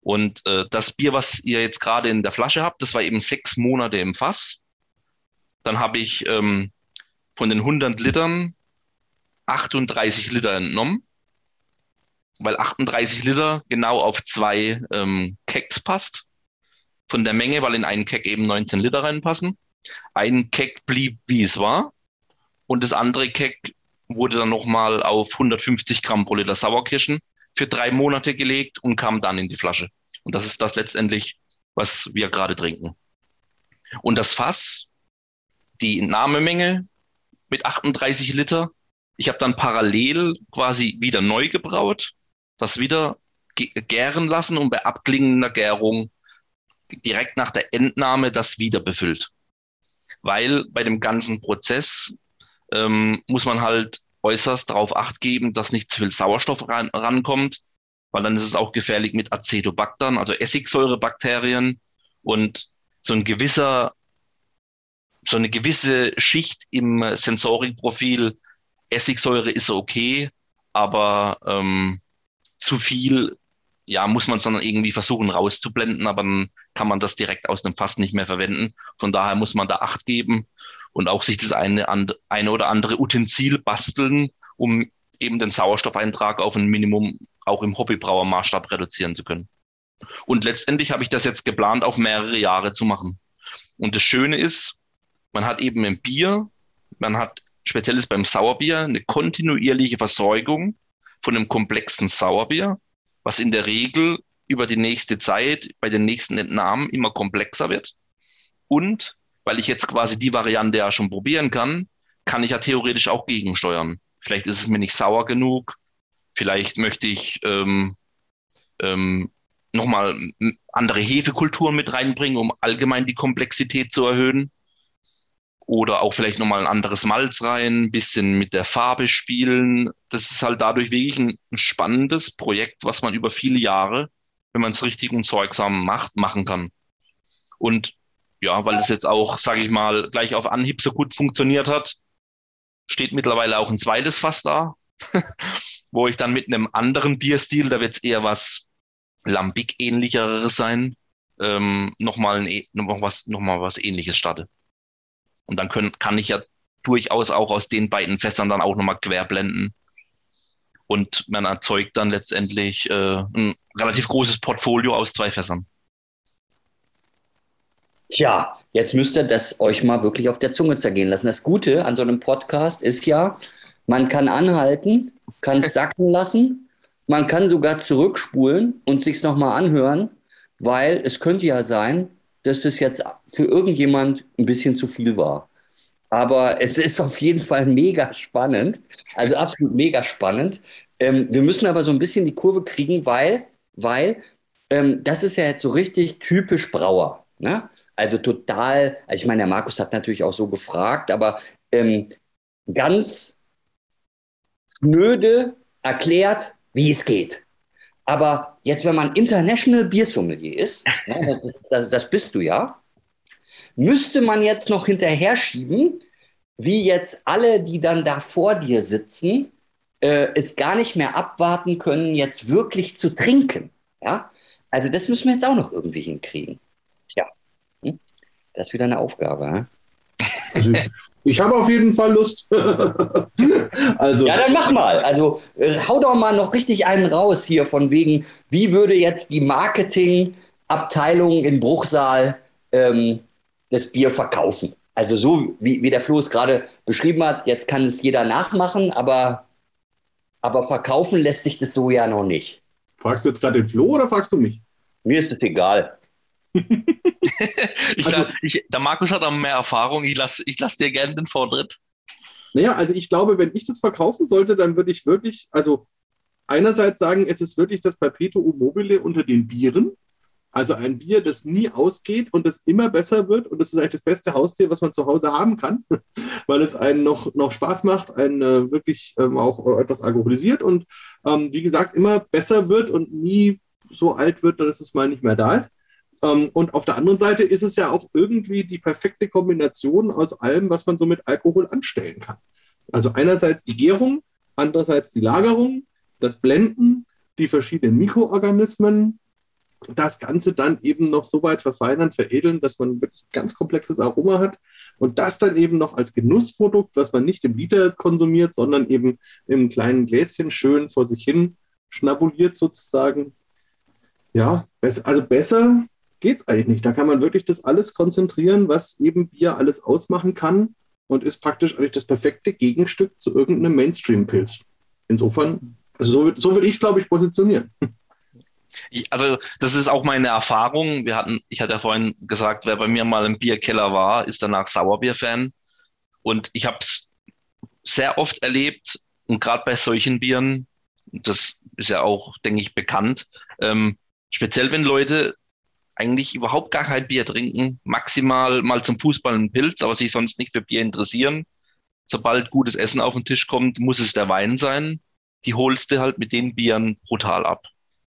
Und äh, das Bier, was ihr jetzt gerade in der Flasche habt, das war eben sechs Monate im Fass. Dann habe ich ähm, von den 100 Litern 38 Liter entnommen, weil 38 Liter genau auf zwei ähm, Keks passt. Von der Menge, weil in einen Kek eben 19 Liter reinpassen. Ein Kek blieb, wie es war. Und das andere Kek wurde dann nochmal auf 150 Gramm pro Liter Sauerkirschen für drei Monate gelegt und kam dann in die Flasche. Und das ist das letztendlich, was wir gerade trinken. Und das Fass, die Entnahmemenge mit 38 Liter. Ich habe dann parallel quasi wieder neu gebraut, das wieder gären lassen und bei abklingender Gärung direkt nach der Entnahme das wieder befüllt. Weil bei dem ganzen Prozess ähm, muss man halt äußerst darauf acht geben, dass nicht zu viel Sauerstoff ran, rankommt, weil dann ist es auch gefährlich mit Acetobactern, also Essigsäurebakterien und so ein gewisser so eine gewisse Schicht im Sensorikprofil. Essigsäure ist okay, aber ähm, zu viel, ja, muss man es dann irgendwie versuchen rauszublenden, aber dann kann man das direkt aus dem Fass nicht mehr verwenden. Von daher muss man da Acht geben und auch sich das eine, eine oder andere Utensil basteln, um eben den Sauerstoffeintrag auf ein Minimum auch im Hobbybrauermaßstab reduzieren zu können. Und letztendlich habe ich das jetzt geplant, auf mehrere Jahre zu machen. Und das Schöne ist, man hat eben im Bier, man hat speziell beim Sauerbier eine kontinuierliche Versorgung von einem komplexen Sauerbier, was in der Regel über die nächste Zeit bei den nächsten Entnahmen immer komplexer wird. Und weil ich jetzt quasi die Variante ja schon probieren kann, kann ich ja theoretisch auch gegensteuern. Vielleicht ist es mir nicht sauer genug, vielleicht möchte ich ähm, ähm, nochmal andere Hefekulturen mit reinbringen, um allgemein die Komplexität zu erhöhen oder auch vielleicht nochmal ein anderes Malz rein, ein bisschen mit der Farbe spielen. Das ist halt dadurch wirklich ein, spannendes Projekt, was man über viele Jahre, wenn man es richtig und sorgsam macht, machen kann. Und ja, weil es jetzt auch, sage ich mal, gleich auf Anhieb so gut funktioniert hat, steht mittlerweile auch ein zweites Fass da, *laughs* wo ich dann mit einem anderen Bierstil, da wird es eher was Lambic-ähnlicheres sein, ähm, nochmal ein, noch was, noch was ähnliches starte. Und dann können, kann ich ja durchaus auch aus den beiden Fässern dann auch nochmal querblenden. Und man erzeugt dann letztendlich äh, ein relativ großes Portfolio aus zwei Fässern. Tja, jetzt müsst ihr das euch mal wirklich auf der Zunge zergehen lassen. Das Gute an so einem Podcast ist ja, man kann anhalten, kann es *laughs* sacken lassen, man kann sogar zurückspulen und sich nochmal anhören, weil es könnte ja sein, dass das jetzt für irgendjemand ein bisschen zu viel war. Aber es ist auf jeden Fall mega spannend, also absolut mega spannend. Ähm, wir müssen aber so ein bisschen die Kurve kriegen, weil, weil ähm, das ist ja jetzt so richtig typisch Brauer. Ne? Also total, also ich meine, der Markus hat natürlich auch so gefragt, aber ähm, ganz schnöde erklärt, wie es geht. Aber jetzt, wenn man International Biersommelier ist, das, das, das bist du ja, müsste man jetzt noch hinterher schieben, wie jetzt alle, die dann da vor dir sitzen, äh, es gar nicht mehr abwarten können, jetzt wirklich zu trinken. Ja? Also das müssen wir jetzt auch noch irgendwie hinkriegen. Tja, hm? das ist wieder eine Aufgabe. Hm? Also ich, ich habe auf jeden Fall Lust. *laughs* also. Ja, dann mach mal. Also äh, hau doch mal noch richtig einen raus hier von wegen, wie würde jetzt die Marketingabteilung in Bruchsal ähm, das Bier verkaufen? Also so, wie, wie der Flo es gerade beschrieben hat, jetzt kann es jeder nachmachen, aber, aber verkaufen lässt sich das so ja noch nicht. Fragst du jetzt gerade den Flo oder fragst du mich? Mir ist es egal. *laughs* ich also, glaub, ich, der Markus hat auch mehr Erfahrung. Ich lasse ich lass dir gerne den Vortritt. Naja, also ich glaube, wenn ich das verkaufen sollte, dann würde ich wirklich, also einerseits sagen, es ist wirklich das Perpetuum mobile unter den Bieren. Also ein Bier, das nie ausgeht und das immer besser wird. Und das ist eigentlich das beste Haustier, was man zu Hause haben kann, *laughs* weil es einen noch, noch Spaß macht, einen äh, wirklich ähm, auch etwas alkoholisiert und ähm, wie gesagt immer besser wird und nie so alt wird, dass es mal nicht mehr da ist. Ähm, und auf der anderen Seite ist es ja auch irgendwie die perfekte Kombination aus allem, was man so mit Alkohol anstellen kann. Also einerseits die Gärung, andererseits die Lagerung, das Blenden, die verschiedenen Mikroorganismen, das Ganze dann eben noch so weit verfeinern, veredeln, dass man wirklich ganz komplexes Aroma hat und das dann eben noch als Genussprodukt, was man nicht im Liter konsumiert, sondern eben im kleinen Gläschen schön vor sich hin schnabuliert sozusagen. Ja, also besser geht es eigentlich nicht. Da kann man wirklich das alles konzentrieren, was eben Bier alles ausmachen kann und ist praktisch eigentlich das perfekte Gegenstück zu irgendeinem Mainstream-Pilz. Insofern, also so, so würde ich es, glaube ich, positionieren. Ich, also das ist auch meine Erfahrung. Wir hatten, ich hatte ja vorhin gesagt, wer bei mir mal im Bierkeller war, ist danach Sauerbier-Fan. Und ich habe es sehr oft erlebt, und gerade bei solchen Bieren, das ist ja auch, denke ich, bekannt, ähm, speziell wenn Leute eigentlich überhaupt gar kein Bier trinken, maximal mal zum Fußball einen Pilz, aber sich sonst nicht für Bier interessieren. Sobald gutes Essen auf den Tisch kommt, muss es der Wein sein. Die holst du halt mit den Bieren brutal ab.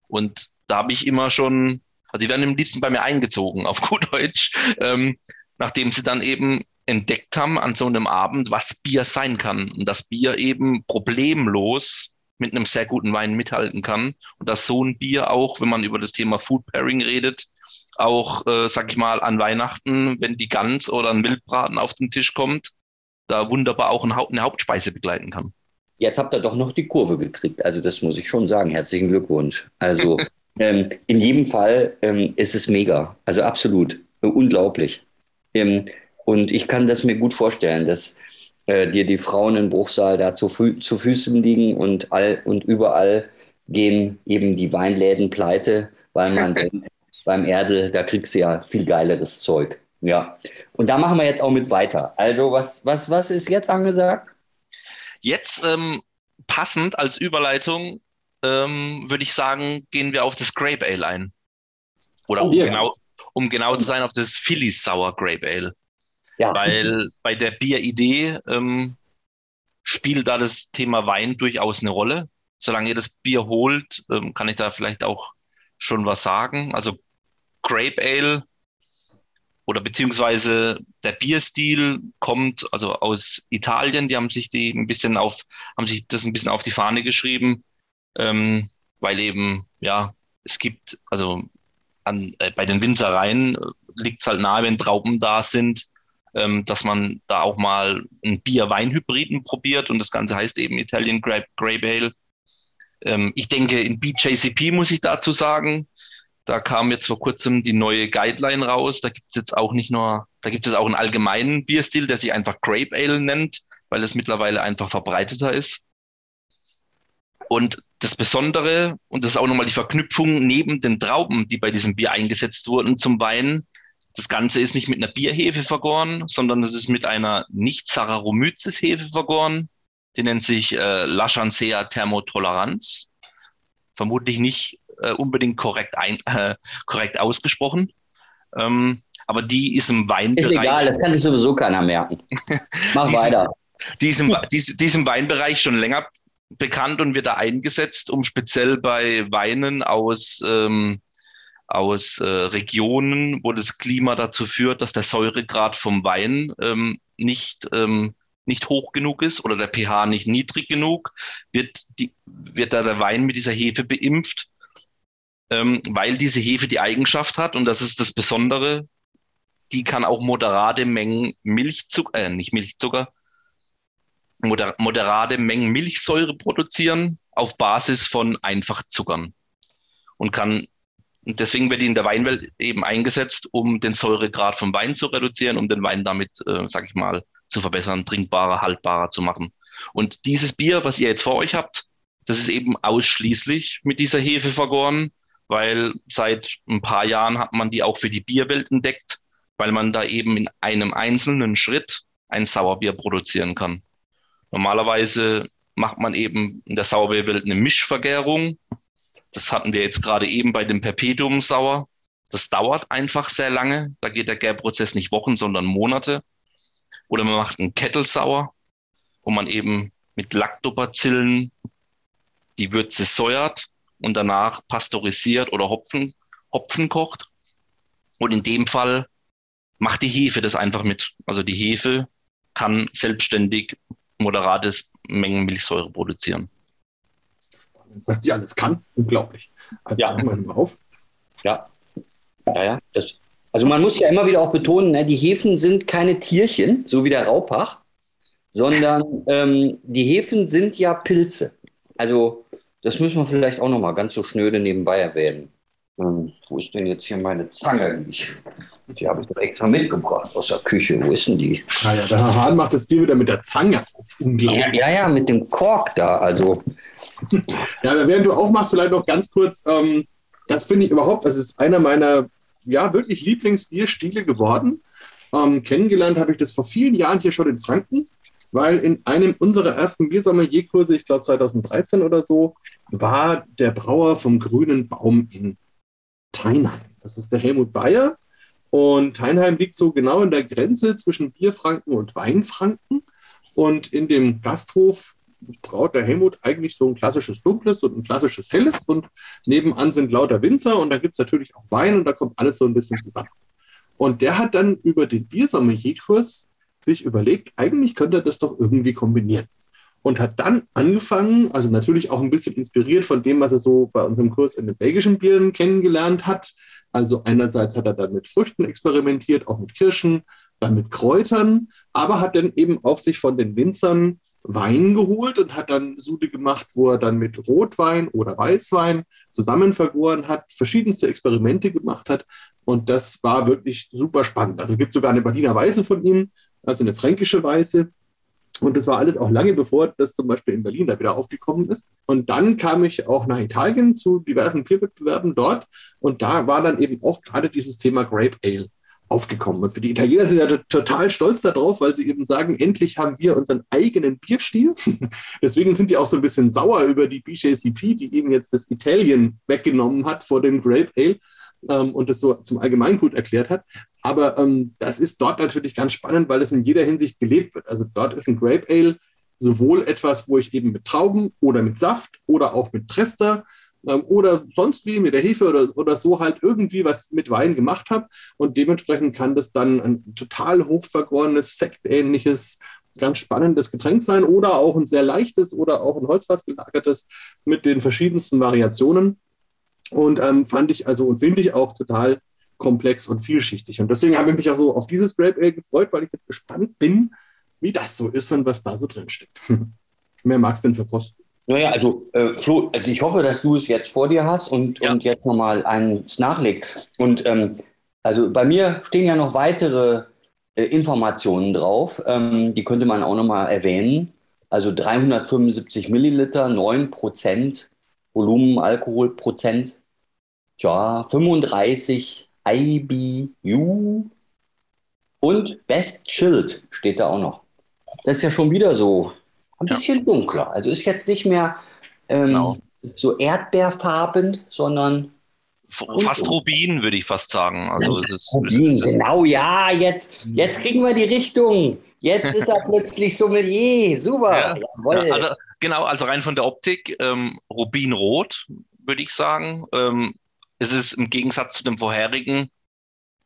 Und da habe ich immer schon, also die werden am liebsten bei mir eingezogen, auf gut Deutsch, ähm, nachdem sie dann eben entdeckt haben an so einem Abend, was Bier sein kann. Und dass Bier eben problemlos mit einem sehr guten Wein mithalten kann. Und dass so ein Bier auch, wenn man über das Thema Food Pairing redet, auch, äh, sag ich mal, an Weihnachten, wenn die Gans oder ein Wildbraten auf den Tisch kommt, da wunderbar auch eine Hauptspeise begleiten kann. Jetzt habt ihr doch noch die Kurve gekriegt. Also das muss ich schon sagen. Herzlichen Glückwunsch. Also *laughs* ähm, in jedem Fall ähm, ist es mega. Also absolut. Äh, unglaublich. Ähm, und ich kann das mir gut vorstellen, dass äh, dir die Frauen im Bruchsaal da zu, Fü zu Füßen liegen und, all, und überall gehen eben die Weinläden pleite, weil man *laughs* beim Erdel, da kriegst du ja viel geileres Zeug. Ja. Und da machen wir jetzt auch mit weiter. Also, was, was, was ist jetzt angesagt? Jetzt ähm, passend als Überleitung ähm, würde ich sagen, gehen wir auf das Grape Ale ein. Oder oh, um, genau, um genau zu sein, auf das Philly Sour Grape Ale. Ja. Weil bei der Bieridee ähm, spielt da das Thema Wein durchaus eine Rolle. Solange ihr das Bier holt, ähm, kann ich da vielleicht auch schon was sagen. Also Grape Ale oder beziehungsweise der Bierstil kommt also aus Italien. Die haben sich die ein bisschen auf, haben sich das ein bisschen auf die Fahne geschrieben, ähm, weil eben, ja, es gibt, also an, äh, bei den Winzereien liegt es halt nahe, wenn Trauben da sind, ähm, dass man da auch mal ein Bier-Wein-Hybriden probiert und das Ganze heißt eben Italian Grape, Grape Ale. Ähm, ich denke, in BJCP muss ich dazu sagen, da kam jetzt vor kurzem die neue Guideline raus. Da gibt es jetzt auch nicht nur, da gibt es auch einen allgemeinen Bierstil, der sich einfach Grape Ale nennt, weil es mittlerweile einfach verbreiteter ist. Und das Besondere, und das ist auch nochmal die Verknüpfung neben den Trauben, die bei diesem Bier eingesetzt wurden zum Wein. Das Ganze ist nicht mit einer Bierhefe vergoren, sondern es ist mit einer nicht Saccharomyces-Hefe vergoren. Die nennt sich äh, Lachancea thermotoleranz. Vermutlich nicht äh, unbedingt korrekt, ein, äh, korrekt ausgesprochen. Ähm, aber die ist im Weinbereich. Ist egal, das kann sich sowieso keiner merken. *laughs* Mach die weiter. die, ist im, die, die ist im Weinbereich schon länger bekannt und wird da eingesetzt, um speziell bei Weinen aus, ähm, aus äh, Regionen, wo das Klima dazu führt, dass der Säuregrad vom Wein ähm, nicht ähm, nicht hoch genug ist oder der pH nicht niedrig genug, wird, die, wird da der Wein mit dieser Hefe beimpft, ähm, weil diese Hefe die Eigenschaft hat, und das ist das Besondere, die kann auch moderate Mengen Milchzucker, äh, nicht Milchzucker, moder moderate Mengen Milchsäure produzieren auf Basis von Einfachzuckern und kann deswegen wird die in der Weinwelt eben eingesetzt, um den Säuregrad vom Wein zu reduzieren, um den Wein damit, äh, sag ich mal, zu verbessern, trinkbarer, haltbarer zu machen. Und dieses Bier, was ihr jetzt vor euch habt, das ist eben ausschließlich mit dieser Hefe vergoren, weil seit ein paar Jahren hat man die auch für die Bierwelt entdeckt, weil man da eben in einem einzelnen Schritt ein Sauerbier produzieren kann. Normalerweise macht man eben in der Sauerbierwelt eine Mischvergärung, das hatten wir jetzt gerade eben bei dem Perpetuum Sauer. Das dauert einfach sehr lange. Da geht der Gärprozess nicht Wochen, sondern Monate. Oder man macht einen Kettelsauer, wo man eben mit Lactobacillen die Würze säuert und danach pasteurisiert oder Hopfen, Hopfen kocht. Und in dem Fall macht die Hefe das einfach mit. Also die Hefe kann selbstständig moderates Mengen Milchsäure produzieren was die alles kann, unglaublich. Also ja. mal auf. Ja. Ja, ja. Das, also man muss ja immer wieder auch betonen, ne, die Hefen sind keine Tierchen, so wie der Raupach, sondern ähm, die Hefen sind ja Pilze. Also das müssen wir vielleicht auch noch mal ganz so schnöde nebenbei erwähnen. Ähm, wo ist denn jetzt hier meine Zange? Ich die habe ich doch extra mitgebracht aus der Küche. Wo ist denn die? Ah der Herr Hahn macht das Bier wieder mit der Zange auf. Unglaublich. Ja, ja, ja, mit dem Kork da. Also. *laughs* ja, während du aufmachst, vielleicht noch ganz kurz. Ähm, das finde ich überhaupt, das ist einer meiner ja, wirklich Lieblingsbierstile geworden. Ähm, kennengelernt habe ich das vor vielen Jahren hier schon in Franken, weil in einem unserer ersten Biersommelier-Kurse, ich glaube 2013 oder so, war der Brauer vom Grünen Baum in Teinheim. Das ist der Helmut Bayer. Und Heinheim liegt so genau in der Grenze zwischen Bierfranken und Weinfranken. Und in dem Gasthof braut der Helmut eigentlich so ein klassisches Dunkles und ein klassisches Helles. Und nebenan sind lauter Winzer und da gibt es natürlich auch Wein und da kommt alles so ein bisschen zusammen. Und der hat dann über den Biersommelier-Kurs sich überlegt, eigentlich könnte er das doch irgendwie kombinieren. Und hat dann angefangen, also natürlich auch ein bisschen inspiriert von dem, was er so bei unserem Kurs in den belgischen Bieren kennengelernt hat, also einerseits hat er dann mit Früchten experimentiert, auch mit Kirschen, dann mit Kräutern, aber hat dann eben auch sich von den Winzern Wein geholt und hat dann Sude gemacht, wo er dann mit Rotwein oder Weißwein zusammen vergoren hat, verschiedenste Experimente gemacht hat. Und das war wirklich super spannend. Also es gibt sogar eine Berliner Weiße von ihm, also eine fränkische Weiße. Und das war alles auch lange bevor das zum Beispiel in Berlin da wieder aufgekommen ist. Und dann kam ich auch nach Italien zu diversen Bierwettbewerben dort. Und da war dann eben auch gerade dieses Thema Grape Ale aufgekommen. Und für die Italiener sind ja total stolz darauf, weil sie eben sagen, endlich haben wir unseren eigenen Bierstil. *laughs* Deswegen sind die auch so ein bisschen sauer über die BJCP, die ihnen jetzt das Italien weggenommen hat vor dem Grape Ale ähm, und das so zum Allgemeingut erklärt hat. Aber ähm, das ist dort natürlich ganz spannend, weil es in jeder Hinsicht gelebt wird. Also dort ist ein Grape Ale sowohl etwas, wo ich eben mit Trauben oder mit Saft oder auch mit Trester ähm, oder sonst wie mit der Hefe oder, oder so halt irgendwie was mit Wein gemacht habe. Und dementsprechend kann das dann ein total hochvergorenes, sektähnliches, ganz spannendes Getränk sein oder auch ein sehr leichtes oder auch ein Holzfass gelagertes mit den verschiedensten Variationen. Und ähm, fand ich also und finde ich auch total komplex und vielschichtig. Und deswegen habe ich mich auch so auf dieses Grape Ale gefreut, weil ich jetzt gespannt bin, wie das so ist und was da so drin steckt. *laughs* Mehr magst du denn für Post? Naja, also äh, Flo, also ich hoffe, dass du es jetzt vor dir hast und, ja. und jetzt nochmal eins nachlegst. Und ähm, also bei mir stehen ja noch weitere äh, Informationen drauf, ähm, die könnte man auch nochmal erwähnen. Also 375 Milliliter, 9 Prozent Volumen, Alkoholprozent. Ja, 35 IBU und Best Chilled steht da auch noch. Das ist ja schon wieder so ein bisschen ja. dunkler. Also ist jetzt nicht mehr ähm, genau. so erdbeerfarben, sondern fast Rubin, würde ich fast sagen. Also es ist, Rubin, es ist, genau, ja, jetzt, jetzt kriegen wir die Richtung. Jetzt ist er *laughs* plötzlich Sommelier. Super. Ja, ja, also, genau, also rein von der Optik, ähm, Rubinrot, würde ich sagen. Ähm, es ist im Gegensatz zu dem vorherigen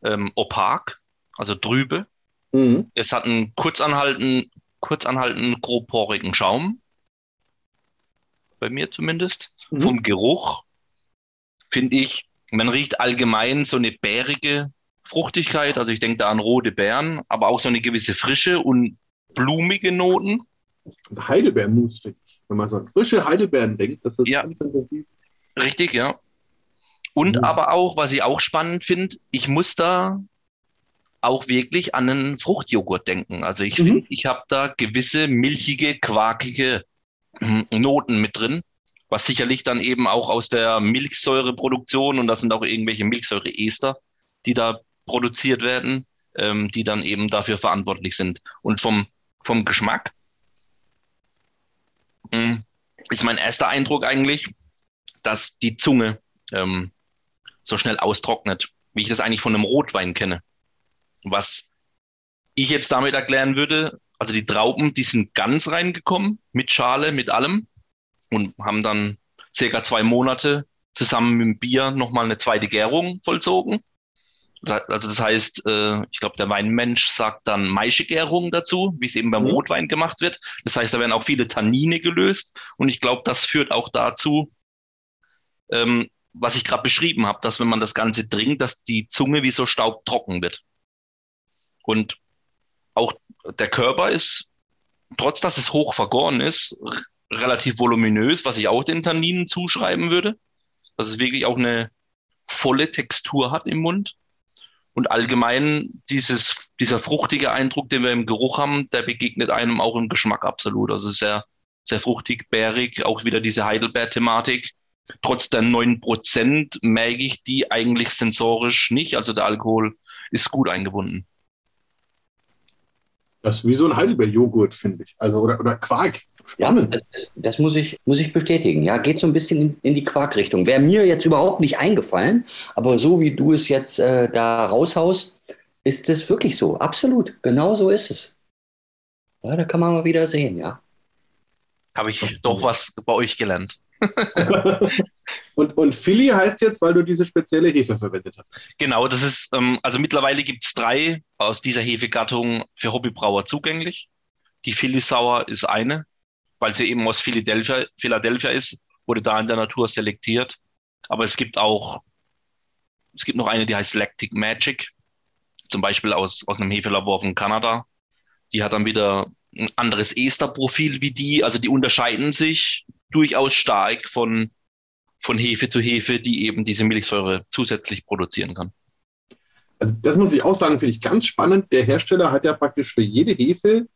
ähm, opak, also trübe. Mhm. Jetzt hat ein Kurzanhalten kurz anhaltenden, grobporigen Schaum. Bei mir zumindest. Mhm. Vom Geruch finde ich, man riecht allgemein so eine bärige Fruchtigkeit. Also ich denke da an rote Beeren, aber auch so eine gewisse Frische und blumige Noten. Also Heidelbeermus, finde ich. Wenn man so an frische Heidelbeeren denkt, das ist ja. ganz intensiv. Richtig, ja. Und mhm. aber auch, was ich auch spannend finde, ich muss da auch wirklich an einen Fruchtjoghurt denken. Also ich mhm. finde, ich habe da gewisse milchige, quarkige *clears throat* Noten mit drin, was sicherlich dann eben auch aus der Milchsäureproduktion und das sind auch irgendwelche Milchsäureester, die da produziert werden, ähm, die dann eben dafür verantwortlich sind. Und vom, vom Geschmack mh, hm, ist mein erster Eindruck eigentlich, dass die Zunge ähm, so schnell austrocknet, wie ich das eigentlich von einem Rotwein kenne. Was ich jetzt damit erklären würde, also die Trauben, die sind ganz reingekommen, mit Schale, mit allem und haben dann circa zwei Monate zusammen mit dem Bier nochmal eine zweite Gärung vollzogen. Also das heißt, äh, ich glaube, der Weinmensch sagt dann Maischegärung dazu, wie es eben beim mhm. Rotwein gemacht wird. Das heißt, da werden auch viele Tannine gelöst und ich glaube, das führt auch dazu, ähm, was ich gerade beschrieben habe, dass wenn man das Ganze trinkt, dass die Zunge wie so staubtrocken wird. Und auch der Körper ist, trotz dass es hoch vergoren ist, relativ voluminös, was ich auch den Tanninen zuschreiben würde. Dass es wirklich auch eine volle Textur hat im Mund. Und allgemein dieses, dieser fruchtige Eindruck, den wir im Geruch haben, der begegnet einem auch im Geschmack absolut. Also sehr, sehr fruchtig, bärig, auch wieder diese Heidelbeer-Thematik trotz der 9% merke ich die eigentlich sensorisch nicht. Also der Alkohol ist gut eingebunden. Das ist wie so ein Heidelbeer-Joghurt, finde ich. Also, oder, oder Quark. Spannend. Ja, das, das, muss, ich, muss ich bestätigen. Ja, geht so ein bisschen in, in die Quarkrichtung. Wäre mir jetzt überhaupt nicht eingefallen, aber so wie du es jetzt äh, da raushaust, ist es wirklich so. Absolut. Genau so ist es. Ja, da kann man mal wieder sehen, ja. Habe ich doch was bei euch gelernt. *laughs* und, und Philly heißt jetzt, weil du diese spezielle Hefe verwendet hast. Genau, das ist, ähm, also mittlerweile gibt es drei aus dieser Hefegattung für Hobbybrauer zugänglich. Die Philly Sauer ist eine, weil sie eben aus Philadelphia, Philadelphia ist, wurde da in der Natur selektiert. Aber es gibt auch, es gibt noch eine, die heißt Lactic Magic, zum Beispiel aus, aus einem Hefelabor von Kanada. Die hat dann wieder ein anderes Esterprofil wie die, also die unterscheiden sich durchaus stark von, von Hefe zu Hefe, die eben diese Milchsäure zusätzlich produzieren kann. Also das muss ich auch sagen, finde ich ganz spannend. Der Hersteller hat ja praktisch für jede Hefe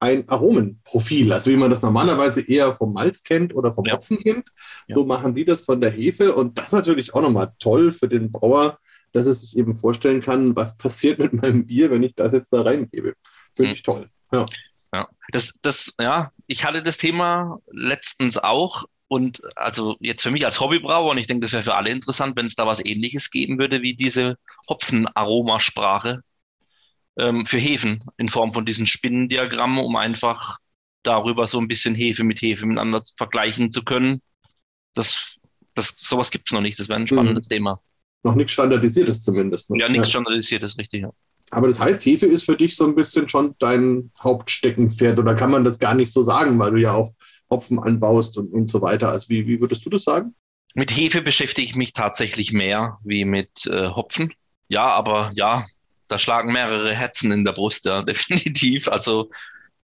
ein Aromenprofil, also wie man das normalerweise eher vom Malz kennt oder vom ja. Hopfen kennt. Ja. So machen die das von der Hefe und das ist natürlich auch nochmal toll für den Brauer, dass es sich eben vorstellen kann, was passiert mit meinem Bier, wenn ich das jetzt da reingebe. Finde mhm. ich toll. Ja. Ja, das, das, ja, ich hatte das Thema letztens auch und also jetzt für mich als Hobbybrauer, und ich denke, das wäre für alle interessant, wenn es da was ähnliches geben würde wie diese Hopfenaromasprache ähm, für Hefen in Form von diesen Spinnendiagrammen, um einfach darüber so ein bisschen Hefe mit Hefe miteinander vergleichen zu können. Das, das, sowas gibt es noch nicht, das wäre ein spannendes mhm. Thema. Noch nichts Standardisiertes zumindest. Ne? Ja, nichts Standardisiertes, richtig, ja. Aber das heißt, Hefe ist für dich so ein bisschen schon dein Hauptsteckenpferd oder kann man das gar nicht so sagen, weil du ja auch Hopfen anbaust und, und so weiter. Also wie, wie würdest du das sagen? Mit Hefe beschäftige ich mich tatsächlich mehr wie mit äh, Hopfen. Ja, aber ja, da schlagen mehrere Herzen in der Brust, ja, *laughs* definitiv. Also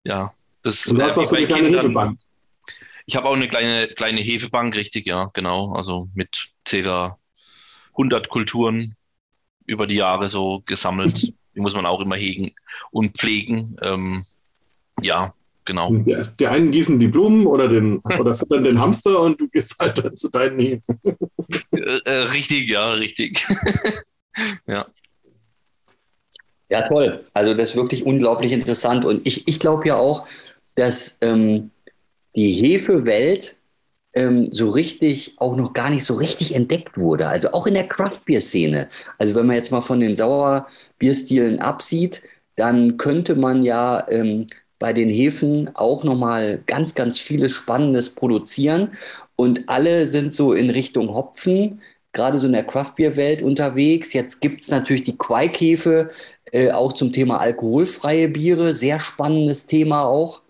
ja, das. Du hast auch so eine kleine Hefebank. Ich habe auch eine kleine, kleine Hefebank, richtig, ja, genau. Also mit ca. 100 Kulturen über die Jahre so gesammelt. *laughs* Die muss man auch immer hegen und pflegen. Ähm, ja, genau. Die, die, einen gießen die Blumen oder, den, *laughs* oder füttern den Hamster und du gehst halt dann zu deinen Hefen. Äh, äh, richtig, ja, richtig. *laughs* ja. Ja, toll. Also das ist wirklich unglaublich interessant. Und ich, ich glaube ja auch, dass ähm, die Hefewelt ähm, so richtig, auch noch gar nicht so richtig entdeckt wurde. Also auch in der Craft-Bier-Szene. Also wenn man jetzt mal von den Sauerbierstilen absieht, dann könnte man ja ähm, bei den Hefen auch nochmal ganz, ganz vieles Spannendes produzieren. Und alle sind so in Richtung Hopfen, gerade so in der Craft-Bier-Welt unterwegs. Jetzt gibt es natürlich die Quake-Hefe, äh, auch zum Thema alkoholfreie Biere. Sehr spannendes Thema auch.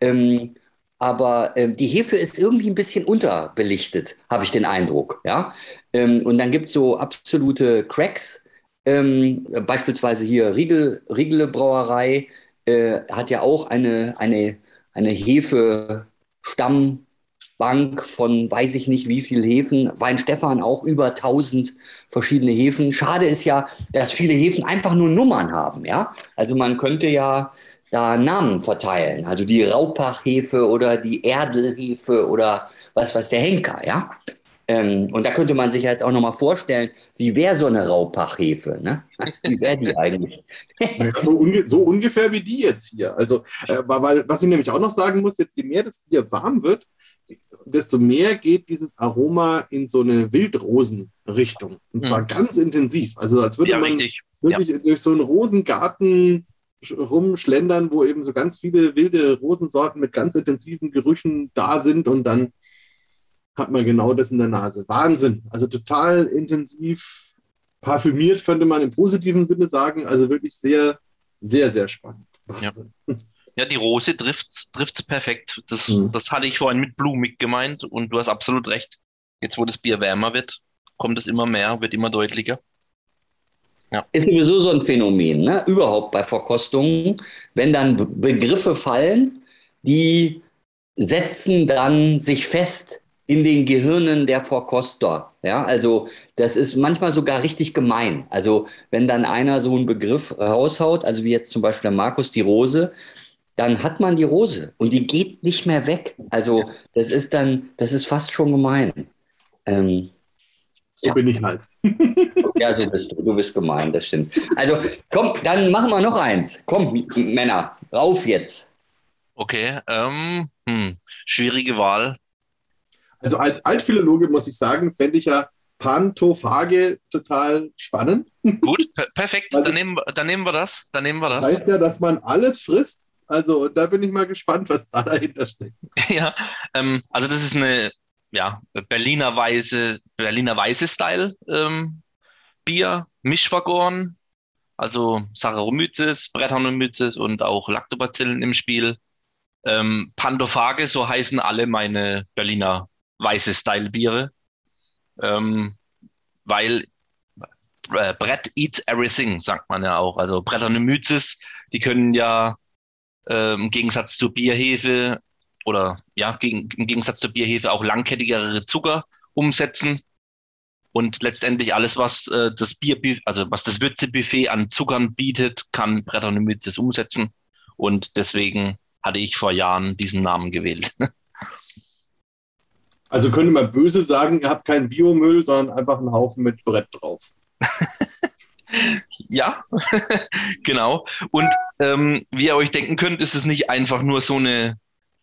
Ähm, aber äh, die Hefe ist irgendwie ein bisschen unterbelichtet, habe ich den Eindruck. Ja? Ähm, und dann gibt es so absolute Cracks, ähm, beispielsweise hier Riegel, Riegele Brauerei äh, hat ja auch eine, eine, eine Hefe-Stamm- Bank von weiß ich nicht wie viel Häfen. Weinstefan auch über 1000 verschiedene Häfen. Schade ist ja, dass viele Häfen einfach nur Nummern haben. Ja? Also man könnte ja da Namen verteilen. Also die Raupachhefe oder die Erdelhefe oder was weiß der Henker. Ja? Ähm, und da könnte man sich jetzt auch nochmal vorstellen, wie wäre so eine Raupachhefe? Ne? *laughs* Wie wäre die eigentlich? so, unge so, ungefähr wie die jetzt hier. Also, äh, weil, was ich nämlich auch noch sagen muss, jetzt je mehr das Bier warm wird, desto mehr geht dieses Aroma in so eine Wildrosenrichtung. Und zwar mhm. ganz intensiv. Also als würde ja, man richtig. wirklich ja. durch so einen Rosengarten rumschlendern, wo eben so ganz viele wilde Rosensorten mit ganz intensiven Gerüchen da sind und dann hat man genau das in der Nase. Wahnsinn. Also total intensiv parfümiert, könnte man im positiven Sinne sagen. Also wirklich sehr, sehr, sehr spannend. Ja. Ja, die Rose trifft es perfekt. Das, mhm. das hatte ich vorhin mit blumig gemeint und du hast absolut recht. Jetzt, wo das Bier wärmer wird, kommt es immer mehr, wird immer deutlicher. Ja. Ist sowieso so ein Phänomen, ne? überhaupt bei Verkostungen, wenn dann Begriffe fallen, die setzen dann sich fest in den Gehirnen der Verkoster. Ja, also das ist manchmal sogar richtig gemein. Also wenn dann einer so einen Begriff raushaut, also wie jetzt zum Beispiel der Markus die Rose, dann hat man die Rose und die geht nicht mehr weg. Also das ist dann, das ist fast schon gemein. Ähm, so ja. bin ich halt. *laughs* ja, so bist du, du bist gemein, das stimmt. Also komm, dann machen wir noch eins. Komm, Männer, rauf jetzt. Okay, ähm, hm, schwierige Wahl. Also als Altphilologe muss ich sagen, fände ich ja Pantophage total spannend. *laughs* Gut, per perfekt, dann nehmen, dann nehmen wir das. Dann nehmen wir das. Das heißt ja, dass man alles frisst, also da bin ich mal gespannt, was da dahinter steckt. *laughs* Ja, ähm, also das ist eine ja, Berliner Weiße, Berliner Weiße Style ähm, Bier, Mischwaggon, also Saccharomyces, Brettanomyces und auch Lactobacillen im Spiel. Ähm, Pandophage, so heißen alle meine Berliner Weiße Style Biere. Ähm, weil äh, Brett eats everything, sagt man ja auch. Also Brettanomyces, die können ja äh, im Gegensatz zur Bierhefe oder ja, gegen, im Gegensatz zur Bierhefe auch langkettigere Zucker umsetzen. Und letztendlich alles, was äh, das Bier, also was das Würzebuffet an Zuckern bietet, kann Brettanomyces umsetzen. Und deswegen hatte ich vor Jahren diesen Namen gewählt. *laughs* Also könnte man böse sagen, ihr habt keinen Biomüll, sondern einfach einen Haufen mit Brett drauf. *laughs* Ja, *laughs* genau. Und ähm, wie ihr euch denken könnt, ist es nicht einfach nur so eine,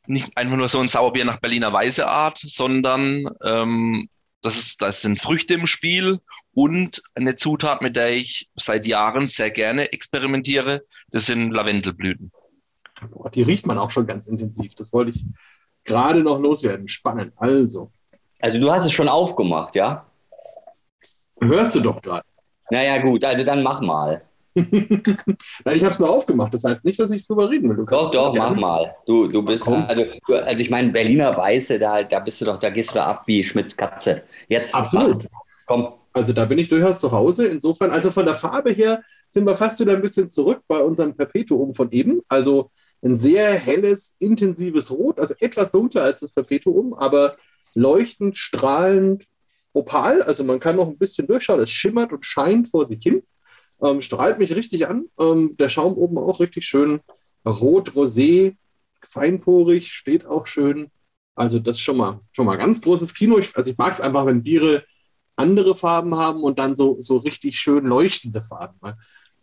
nicht einfach nur so ein Sauerbier nach Berliner Weiße Art, sondern ähm, das, ist, das sind Früchte im Spiel und eine Zutat, mit der ich seit Jahren sehr gerne experimentiere, das sind Lavendelblüten. Die riecht man auch schon ganz intensiv. Das wollte ich gerade noch loswerden. Spannend. Also. Also du hast es schon aufgemacht, ja? Hörst du doch gerade. Naja, gut, also dann mach mal. *laughs* Nein, ich habe es nur aufgemacht. Das heißt nicht, dass ich drüber reden will. doch, doch, mach mal. Du, du bist, also, also ich meine, Berliner Weiße, da, da bist du doch, da gehst du ab wie Schmitz Katze. Jetzt. Absolut. Mach. Komm. Also da bin ich durchaus zu Hause. Insofern, also von der Farbe her sind wir fast wieder ein bisschen zurück bei unserem Perpetuum von eben. Also ein sehr helles, intensives Rot, also etwas dunkler als das Perpetuum, aber leuchtend, strahlend, opal, also man kann noch ein bisschen durchschauen, es schimmert und scheint vor sich hin, ähm, strahlt mich richtig an. Ähm, der Schaum oben auch richtig schön rot, rosé, feinporig, steht auch schön. Also das ist schon mal, schon mal ganz großes Kino. Ich, also ich mag es einfach, wenn Biere andere Farben haben und dann so, so richtig schön leuchtende Farben.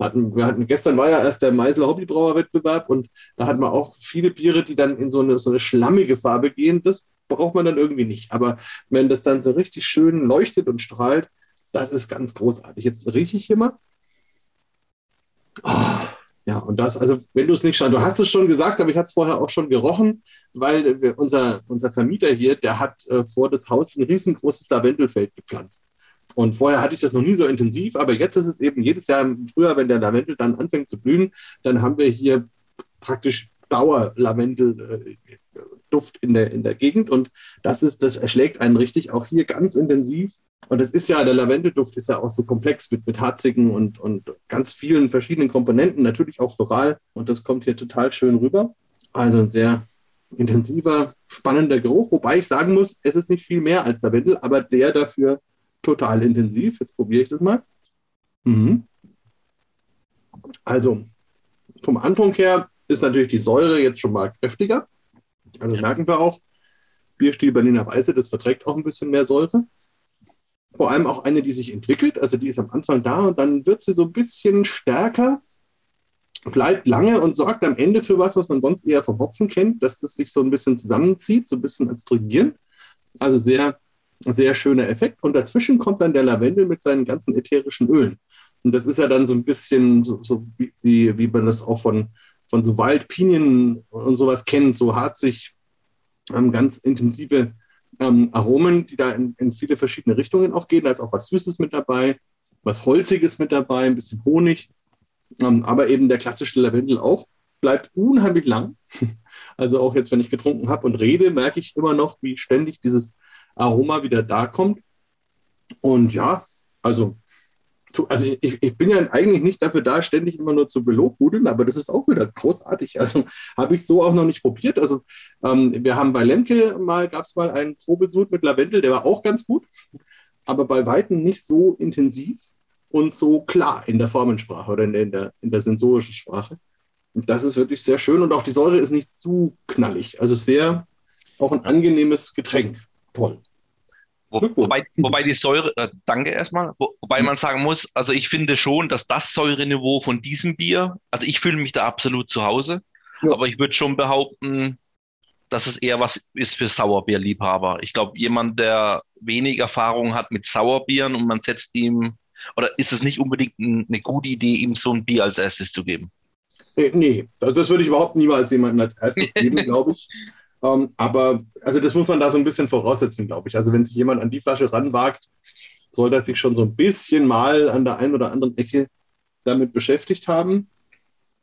Hatten, wir hatten, gestern war ja erst der Meisel Hobbybrauer-Wettbewerb und da hatten wir auch viele Biere, die dann in so eine, so eine schlammige Farbe gehen. Das braucht man dann irgendwie nicht. Aber wenn das dann so richtig schön leuchtet und strahlt, das ist ganz großartig. Jetzt rieche ich hier mal. Ja, und das, also wenn du es nicht schon, du hast es schon gesagt, aber ich hatte es vorher auch schon gerochen, weil wir, unser, unser Vermieter hier, der hat äh, vor das Haus ein riesengroßes Lavendelfeld gepflanzt. Und vorher hatte ich das noch nie so intensiv, aber jetzt ist es eben jedes Jahr im Frühjahr, wenn der Lavendel dann anfängt zu blühen, dann haben wir hier praktisch Dauer-Lavendel-Duft in der, in der Gegend. Und das ist, das erschlägt einen richtig auch hier ganz intensiv. Und es ist ja, der Lavendelduft ist ja auch so komplex mit, mit harzigen und, und ganz vielen verschiedenen Komponenten, natürlich auch floral. Und das kommt hier total schön rüber. Also ein sehr intensiver, spannender Geruch, wobei ich sagen muss, es ist nicht viel mehr als Lavendel, aber der dafür total intensiv. Jetzt probiere ich das mal. Mhm. Also vom Anfang her ist natürlich die Säure jetzt schon mal kräftiger. Also ja. merken wir auch, Bierstil Berliner Weiße, das verträgt auch ein bisschen mehr Säure. Vor allem auch eine, die sich entwickelt. Also die ist am Anfang da und dann wird sie so ein bisschen stärker bleibt lange und sorgt am Ende für was, was man sonst eher vom Hopfen kennt, dass das sich so ein bisschen zusammenzieht, so ein bisschen als Trigieren. Also sehr, sehr schöner Effekt. Und dazwischen kommt dann der Lavendel mit seinen ganzen ätherischen Ölen. Und das ist ja dann so ein bisschen so, so wie, wie man das auch von, von so Waldpinien und sowas kennt, so harzig, ähm, ganz intensive ähm, Aromen, die da in, in viele verschiedene Richtungen auch gehen. Da ist auch was Süßes mit dabei, was Holziges mit dabei, ein bisschen Honig. Ähm, aber eben der klassische Lavendel auch bleibt unheimlich lang. *laughs* Also auch jetzt, wenn ich getrunken habe und rede, merke ich immer noch, wie ständig dieses Aroma wieder da kommt. Und ja, also, also ich, ich bin ja eigentlich nicht dafür da, ständig immer nur zu belobhudeln, aber das ist auch wieder großartig. Also habe ich so auch noch nicht probiert. Also ähm, wir haben bei Lemke mal, gab es mal einen Probesud mit Lavendel, der war auch ganz gut, aber bei Weitem nicht so intensiv und so klar in der Formensprache oder in der, in der sensorischen Sprache. Und das ist wirklich sehr schön und auch die Säure ist nicht zu knallig. Also sehr auch ein angenehmes Getränk. Toll. Wo, wobei, wobei die Säure, äh, danke erstmal, wo, wobei man sagen muss, also ich finde schon, dass das Säureniveau von diesem Bier, also ich fühle mich da absolut zu Hause, ja. aber ich würde schon behaupten, dass es eher was ist für Sauerbierliebhaber. Ich glaube, jemand, der wenig Erfahrung hat mit Sauerbieren und man setzt ihm oder ist es nicht unbedingt eine gute Idee, ihm so ein Bier als erstes zu geben? Äh, nee, das würde ich überhaupt niemals jemandem als erstes geben, *laughs* glaube ich. Ähm, aber also das muss man da so ein bisschen voraussetzen, glaube ich. Also wenn sich jemand an die Flasche ranwagt, soll er sich schon so ein bisschen mal an der einen oder anderen Ecke damit beschäftigt haben.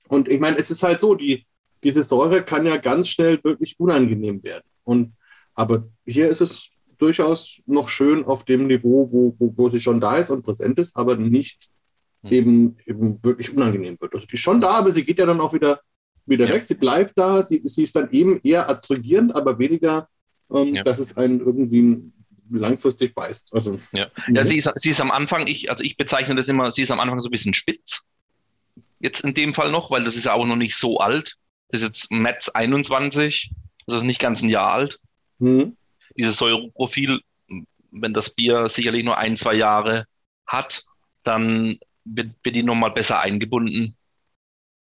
Und ich meine, es ist halt so, die, diese Säure kann ja ganz schnell wirklich unangenehm werden. Und, aber hier ist es durchaus noch schön auf dem Niveau, wo, wo, wo sie schon da ist und präsent ist, aber nicht hm. eben, eben wirklich unangenehm wird. Also die ist schon da, aber sie geht ja dann auch wieder, wieder ja. weg. Sie bleibt da, sie, sie ist dann eben eher adstringierend, aber weniger, ähm, ja. dass es einen irgendwie langfristig beißt. Also, ja, ja sie, ist, sie ist am Anfang, ich, also ich bezeichne das immer, sie ist am Anfang so ein bisschen spitz. Jetzt in dem Fall noch, weil das ist ja auch noch nicht so alt. Das ist jetzt März 21, das ist nicht ganz ein Jahr alt. Mhm dieses Säureprofil, wenn das Bier sicherlich nur ein, zwei Jahre hat, dann wird, wird die nochmal besser eingebunden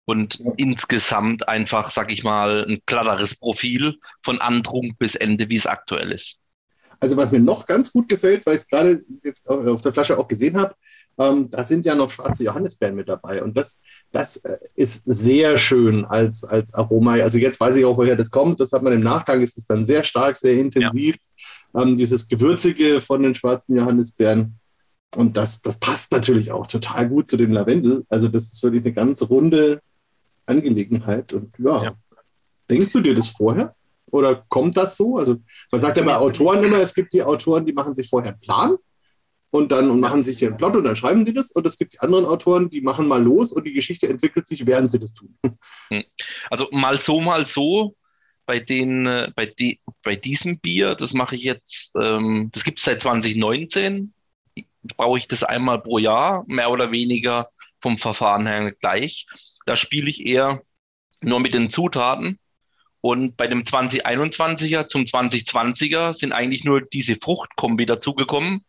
und ja. insgesamt einfach, sag ich mal, ein klatteres Profil von Antrunk bis Ende, wie es aktuell ist. Also was mir noch ganz gut gefällt, weil ich es gerade jetzt auf der Flasche auch gesehen habe, ähm, da sind ja noch schwarze Johannisbeeren mit dabei. Und das, das äh, ist sehr schön als, als Aroma. Also jetzt weiß ich auch, woher das kommt. Das hat man im Nachgang, ist es dann sehr stark, sehr intensiv. Ja. Ähm, dieses Gewürzige von den schwarzen Johannisbeeren. Und das, das passt natürlich auch total gut zu dem Lavendel. Also das ist wirklich eine ganz runde Angelegenheit. Und ja, ja. denkst du dir das vorher? Oder kommt das so? Also man sagt ja bei Autoren immer, es gibt die Autoren, die machen sich vorher einen Plan und dann und machen sich ihren Plot und dann schreiben sie das. Und es gibt die anderen Autoren, die machen mal los und die Geschichte entwickelt sich, während sie das tun. Hm. Also mal so, mal so. Bei, den, äh, bei, die, bei diesem Bier, das mache ich jetzt, ähm, das gibt es seit 2019, brauche ich das einmal pro Jahr, mehr oder weniger vom Verfahren her gleich. Da spiele ich eher nur mit den Zutaten. Und bei dem 2021er zum 2020er sind eigentlich nur diese Fruchtkombi dazugekommen.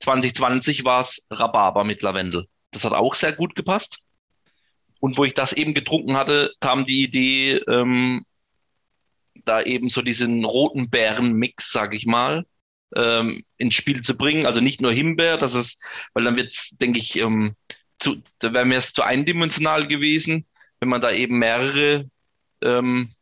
2020 war es Rhabarber mit Lavendel. Das hat auch sehr gut gepasst. Und wo ich das eben getrunken hatte, kam die Idee, ähm, da eben so diesen roten Bären-Mix, sag ich mal, ähm, ins Spiel zu bringen. Also nicht nur Himbeer, das ist, weil dann wird es, denke ich, ähm, zu, da wäre mir es zu eindimensional gewesen, wenn man da eben mehrere ähm,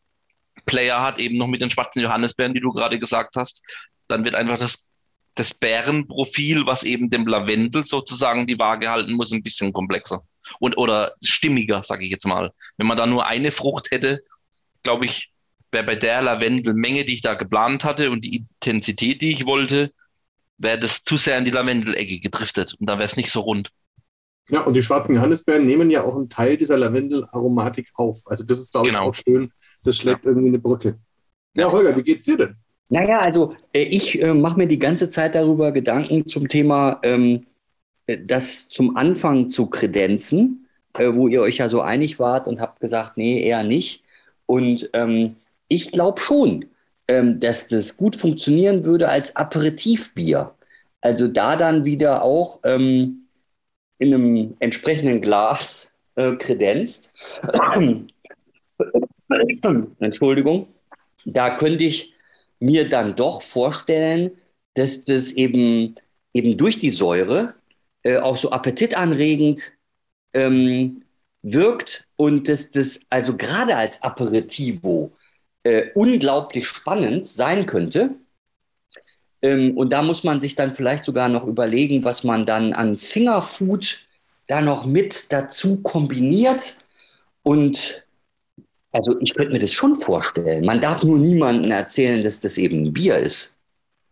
Player hat, eben noch mit den schwarzen Johannisbeeren, die du gerade gesagt hast, dann wird einfach das das Bärenprofil, was eben dem Lavendel sozusagen die Waage halten muss, ein bisschen komplexer und oder stimmiger, sage ich jetzt mal. Wenn man da nur eine Frucht hätte, glaube ich, wäre bei der Lavendelmenge, die ich da geplant hatte und die Intensität, die ich wollte, wäre das zu sehr in die Lavendelecke gedriftet und dann wäre es nicht so rund. Ja, und die schwarzen Johannisbeeren nehmen ja auch einen Teil dieser Lavendelaromatik auf. Also das ist, glaube Genau. ich, auch schön. Das schlägt irgendwie eine Brücke. Ja, Holger, wie geht's dir denn? Naja, also äh, ich äh, mache mir die ganze Zeit darüber Gedanken zum Thema, ähm, äh, das zum Anfang zu kredenzen, äh, wo ihr euch ja so einig wart und habt gesagt, nee, eher nicht. Und ähm, ich glaube schon, ähm, dass das gut funktionieren würde als Aperitivbier. Also da dann wieder auch ähm, in einem entsprechenden Glas äh, kredenzt. *clears throat* Entschuldigung. Da könnte ich mir dann doch vorstellen, dass das eben, eben durch die Säure äh, auch so appetitanregend ähm, wirkt und dass das also gerade als Aperitivo äh, unglaublich spannend sein könnte. Ähm, und da muss man sich dann vielleicht sogar noch überlegen, was man dann an Fingerfood da noch mit dazu kombiniert. Und also ich könnte mir das schon vorstellen. Man darf nur niemandem erzählen, dass das eben ein Bier ist.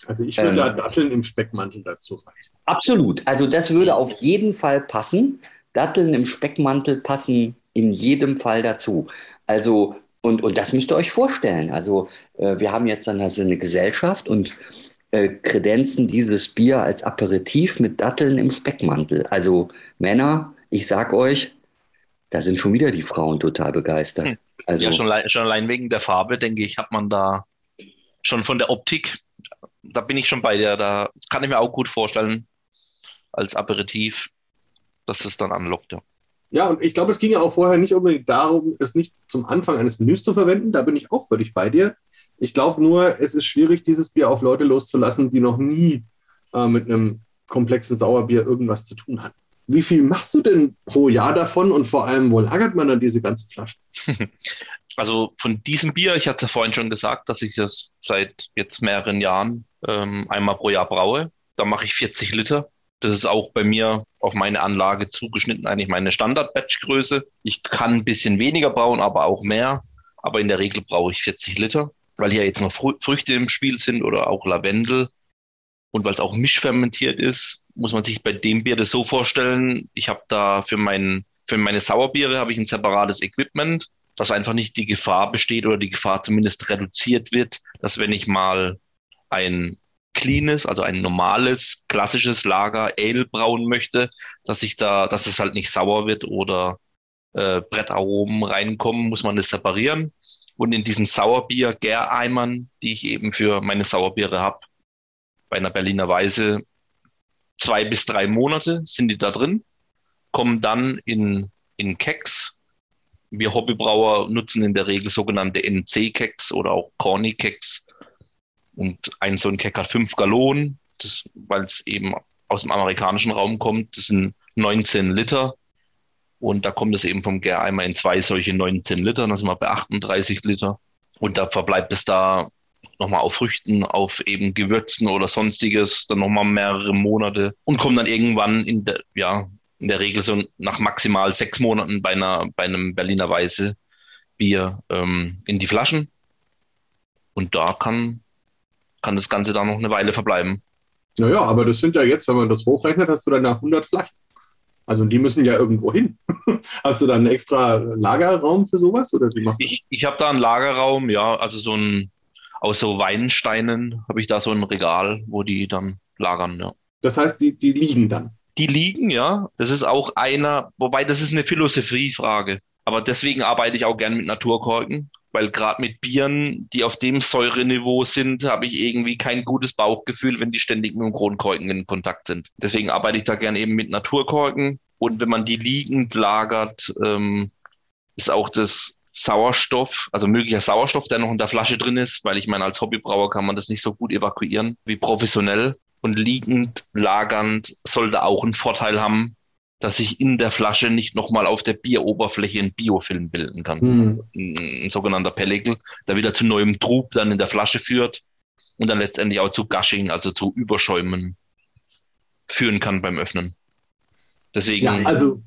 Also ich würde Ähm. da Datteln im Speckmantel dazu reichen. Absolut. Also das würde auf jeden Fall passen. Datteln im Speckmantel passen in jedem Fall dazu. Also, und, und das müsst ihr euch vorstellen. Also, äh, wir haben jetzt dann also eine Gesellschaft und äh, kredenzen dieses Bier als Aperitif mit Datteln im Speckmantel. Also, Männer, ich sag euch, da sind schon wieder die Frauen total begeistert. Hm. Also, Ja, schon, allein- schon allein wegen der Farbe, denke ich, hat man da schon von der Optik, da bin ich schon bei dir. Da das kann ich mir auch gut vorstellen, als Aperitif, dass es dann anlockt. Ja. Ja, und ich glaube, es ging ja auch vorher nicht unbedingt darum, es nicht zum Anfang eines Menüs zu verwenden. Da bin ich auch völlig bei dir. Ich glaube nur, es ist schwierig, dieses Bier auf Leute loszulassen, die noch nie äh, mit einem komplexen Sauerbier irgendwas zu tun hatten. Wie viel machst du denn pro Jahr davon und vor allem, wo lagert man dann diese ganzen Flaschen? *laughs* Also von diesem Bier, ich hatte es ja vorhin schon gesagt, dass ich das seit jetzt mehreren Jahren ähm, einmal pro Jahr braue. Da mache ich 40 Liter. Das ist auch bei mir auf meine Anlage zugeschnitten, eigentlich meine Standard-Batch-Größe. Ich kann ein bisschen weniger brauen, aber auch mehr. Aber in der Regel brauche ich 40 Liter, weil hier jetzt noch Frü Früchte im Spiel sind oder auch Lavendel. Und weil es auch mischfermentiert ist, muss man sich bei dem Bier das so vorstellen. Ich habe da für, mein, für meine Sauerbiere habe ich ein separates Equipment, dass einfach nicht die Gefahr besteht oder die Gefahr zumindest reduziert wird, dass wenn ich mal ein cleanes, also ein normales, klassisches Lager Ale brauen möchte, dass ich da, dass es halt nicht sauer wird oder äh, Brettaromen reinkommen, muss man das separieren. Und in diesen Sauerbier-Gäreimern, die ich eben für meine Sauerbiere habe, bei einer Berliner Weise zwei bis drei Monate sind die da drin, kommen dann in, in Keks. Wir Hobbybrauer nutzen in der Regel sogenannte NC-Keks oder auch Corny-Keks. Und ein so ein Kek hat fünf Gallonen, weil es eben aus dem amerikanischen Raum kommt. Das sind 19 Liter. Und da kommt es eben vom Gäreimer in zwei solche 19 Liter. Dann sind wir bei 38 Liter. Und da verbleibt es da nochmal auf Früchten, auf eben Gewürzen oder sonstiges, dann nochmal mehrere Monate und kommt dann irgendwann in der, ja, in der Regel so nach maximal sechs Monaten bei, einer, bei einem Berliner Weiße Bier ähm, in die Flaschen. Und da kann, kann das Ganze dann noch eine Weile verbleiben. Naja, aber das sind ja jetzt, wenn man das hochrechnet, hast du dann nach 100 Flaschen. Also die müssen ja irgendwo hin. *laughs* Hast du dann einen extra Lagerraum für sowas oder wie machst du Ich, ich habe da einen Lagerraum, ja, also so ein, aus so Weinsteinen habe ich da so ein Regal, wo die dann lagern, ja. das? Das heißt, die, die liegen dann. Die liegen, ja. Das ist auch einer, wobei das ist eine Philosophiefrage. Aber deswegen arbeite ich auch gern mit Naturkorken, weil gerade mit Bieren, die auf dem Säureniveau sind, habe ich irgendwie kein gutes Bauchgefühl, wenn die ständig mit dem Kronkorken in Kontakt sind. Deswegen arbeite ich da gern eben mit Naturkorken. Und wenn man die liegend lagert, ähm, ist auch das Sauerstoff, also möglicher Sauerstoff, der noch in der Flasche drin ist, weil ich meine, als Hobbybrauer kann man das nicht so gut evakuieren wie professionell. Und liegend, lagernd sollte auch einen Vorteil haben, dass sich in der Flasche nicht nochmal auf der Bieroberfläche ein Biofilm bilden kann. Hm. Ein, ein sogenannter Pellicle, der wieder zu neuem Trub dann in der Flasche führt und dann letztendlich auch zu Gushing, also zu Überschäumen führen kann beim Öffnen. Deswegen, Ja, *laughs* ja, also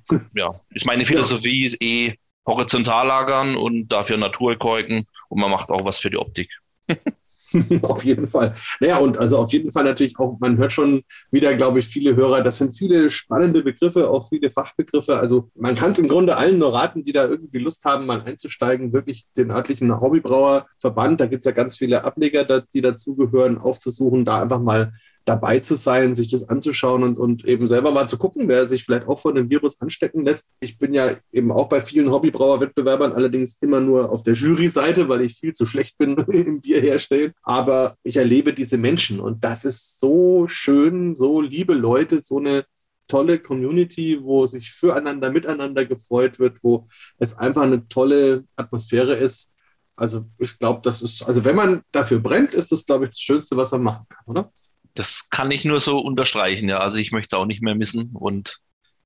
ist meine Philosophie ist eh, horizontal lagern und dafür Naturkorken und man macht auch was für die Optik. *laughs* *laughs* auf jeden Fall. Naja, und also auf jeden Fall natürlich auch, man hört schon wieder, glaube ich, viele Hörer, das sind viele spannende Begriffe, auch viele Fachbegriffe. Also man kann es im Grunde allen nur raten, die da irgendwie Lust haben, mal einzusteigen, wirklich den örtlichen Hobbybrauerverband, da gibt es ja ganz viele Ableger, die dazugehören, aufzusuchen, da einfach mal dabei zu sein, sich das anzuschauen und, und eben selber mal zu gucken, wer sich vielleicht auch von dem Virus anstecken lässt. Ich bin ja eben auch bei vielen Hobbybrauerwettbewerbern allerdings immer nur auf der Jury-Seite, weil ich viel zu schlecht bin *laughs* im Bier herstellen. Aber ich erlebe diese Menschen und das ist so schön, so liebe Leute, so eine tolle Community, wo sich füreinander, miteinander gefreut wird, wo es einfach eine tolle Atmosphäre ist. Also ich glaube, das ist, also wenn man dafür brennt, ist das, glaube ich, das Schönste, was man machen kann, oder? Das kann ich nur so unterstreichen, ja. Also ich möchte es auch nicht mehr missen. Und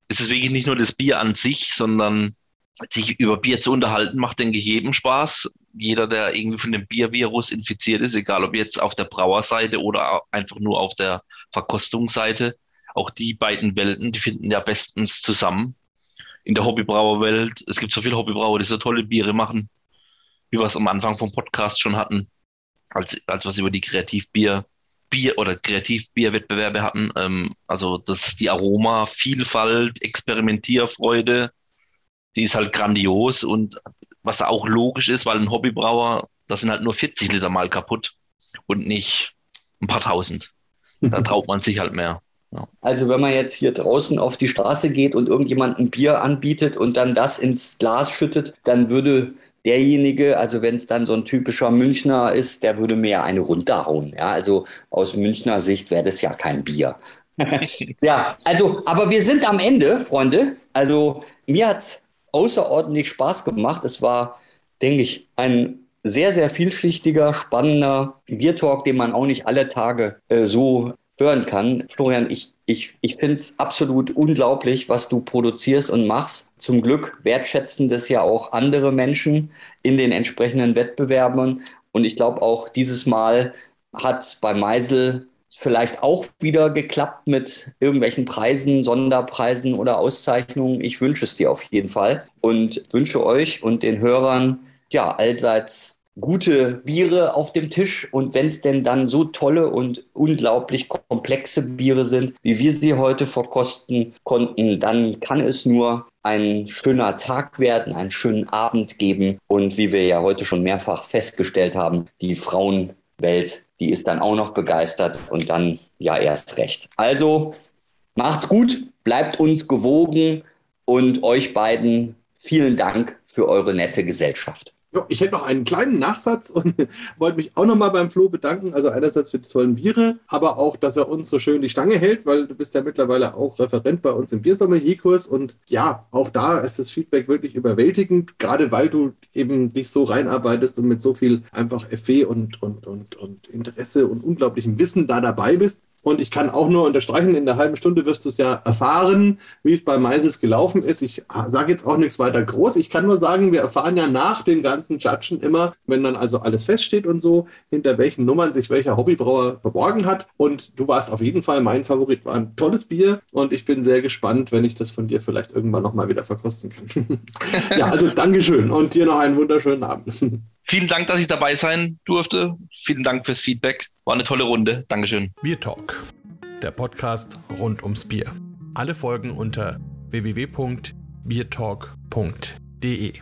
es ist wirklich nicht nur das Bier an sich, sondern sich über Bier zu unterhalten, macht, denke ich, jedem Spaß. Jeder, der irgendwie von dem Biervirus infiziert ist, egal ob jetzt auf der Brauerseite oder einfach nur auf der Verkostungsseite, auch die beiden Welten, die finden ja bestens zusammen. In der Hobbybrauerwelt, es gibt so viele Hobbybrauer, die so tolle Biere machen, wie wir es am Anfang vom Podcast schon hatten, als, als was über die Kreativbier Bier- oder Kreativbierwettbewerbe hatten. Ähm, also das die Aroma, Vielfalt, Experimentierfreude, die ist halt grandios und was auch logisch ist, weil ein Hobbybrauer, da sind halt nur 40 Liter mal kaputt und nicht ein paar tausend. Da *laughs* traut man sich halt mehr. Ja. Also wenn man jetzt hier draußen auf die Straße geht und irgendjemand ein Bier anbietet und dann das ins Glas schüttet, dann würde derjenige, also wenn es dann so ein typischer Münchner ist, der würde mir eine runterhauen. Ja, also aus Münchner Sicht wäre das ja kein Bier. *laughs* ja, also, aber wir sind am Ende, Freunde. Also mir hat es außerordentlich Spaß gemacht. Es war, denke ich, ein sehr, sehr vielschichtiger, spannender Biertalk, den man auch nicht alle Tage äh, so hören kann. Florian, ich, ich, ich finde es absolut unglaublich, was du produzierst und machst. Zum Glück wertschätzen das ja auch andere Menschen in den entsprechenden Wettbewerben. Und ich glaube auch dieses Mal hat es bei Meisel vielleicht auch wieder geklappt mit irgendwelchen Preisen, Sonderpreisen oder Auszeichnungen. Ich wünsche es dir auf jeden Fall und wünsche euch und den Hörern ja allseits gute Biere auf dem Tisch und wenn es denn dann so tolle und unglaublich komplexe Biere sind, wie wir sie heute verkosten konnten, dann kann es nur ein schöner Tag werden, einen schönen Abend geben und wie wir ja heute schon mehrfach festgestellt haben, die Frauenwelt, die ist dann auch noch begeistert und dann ja erst recht. Also macht's gut, bleibt uns gewogen und euch beiden vielen Dank für eure nette Gesellschaft. Ja, ich hätte noch einen kleinen Nachsatz und *laughs* wollte mich auch nochmal beim Flo bedanken. Also einerseits für die tollen Biere, aber auch, dass er uns so schön die Stange hält, weil du bist ja mittlerweile auch Referent bei uns im Biersommelier-Kurs. Und ja, auch da ist das Feedback wirklich überwältigend, gerade weil du eben dich so reinarbeitest und mit so viel einfach Effet und, und, und, und Interesse und unglaublichem Wissen da dabei bist. Und ich kann auch nur unterstreichen, in der halben Stunde wirst du es ja erfahren, wie es bei Meises gelaufen ist. Ich sage jetzt auch nichts weiter groß. Ich kann nur sagen, wir erfahren ja nach den ganzen Judgen immer, wenn dann also alles feststeht und so, hinter welchen Nummern sich welcher Hobbybrauer verborgen hat. Und du warst auf jeden Fall mein Favorit. War ein tolles Bier und ich bin sehr gespannt, wenn ich das von dir vielleicht irgendwann nochmal wieder verkosten kann. *laughs* ja, also Dankeschön und dir noch einen wunderschönen Abend. Vielen Dank, dass ich dabei sein durfte. Vielen Dank fürs Feedback. War eine tolle Runde. Dankeschön. Bier Talk, der Podcast rund ums Bier. Alle Folgen unter www.biertalk.de.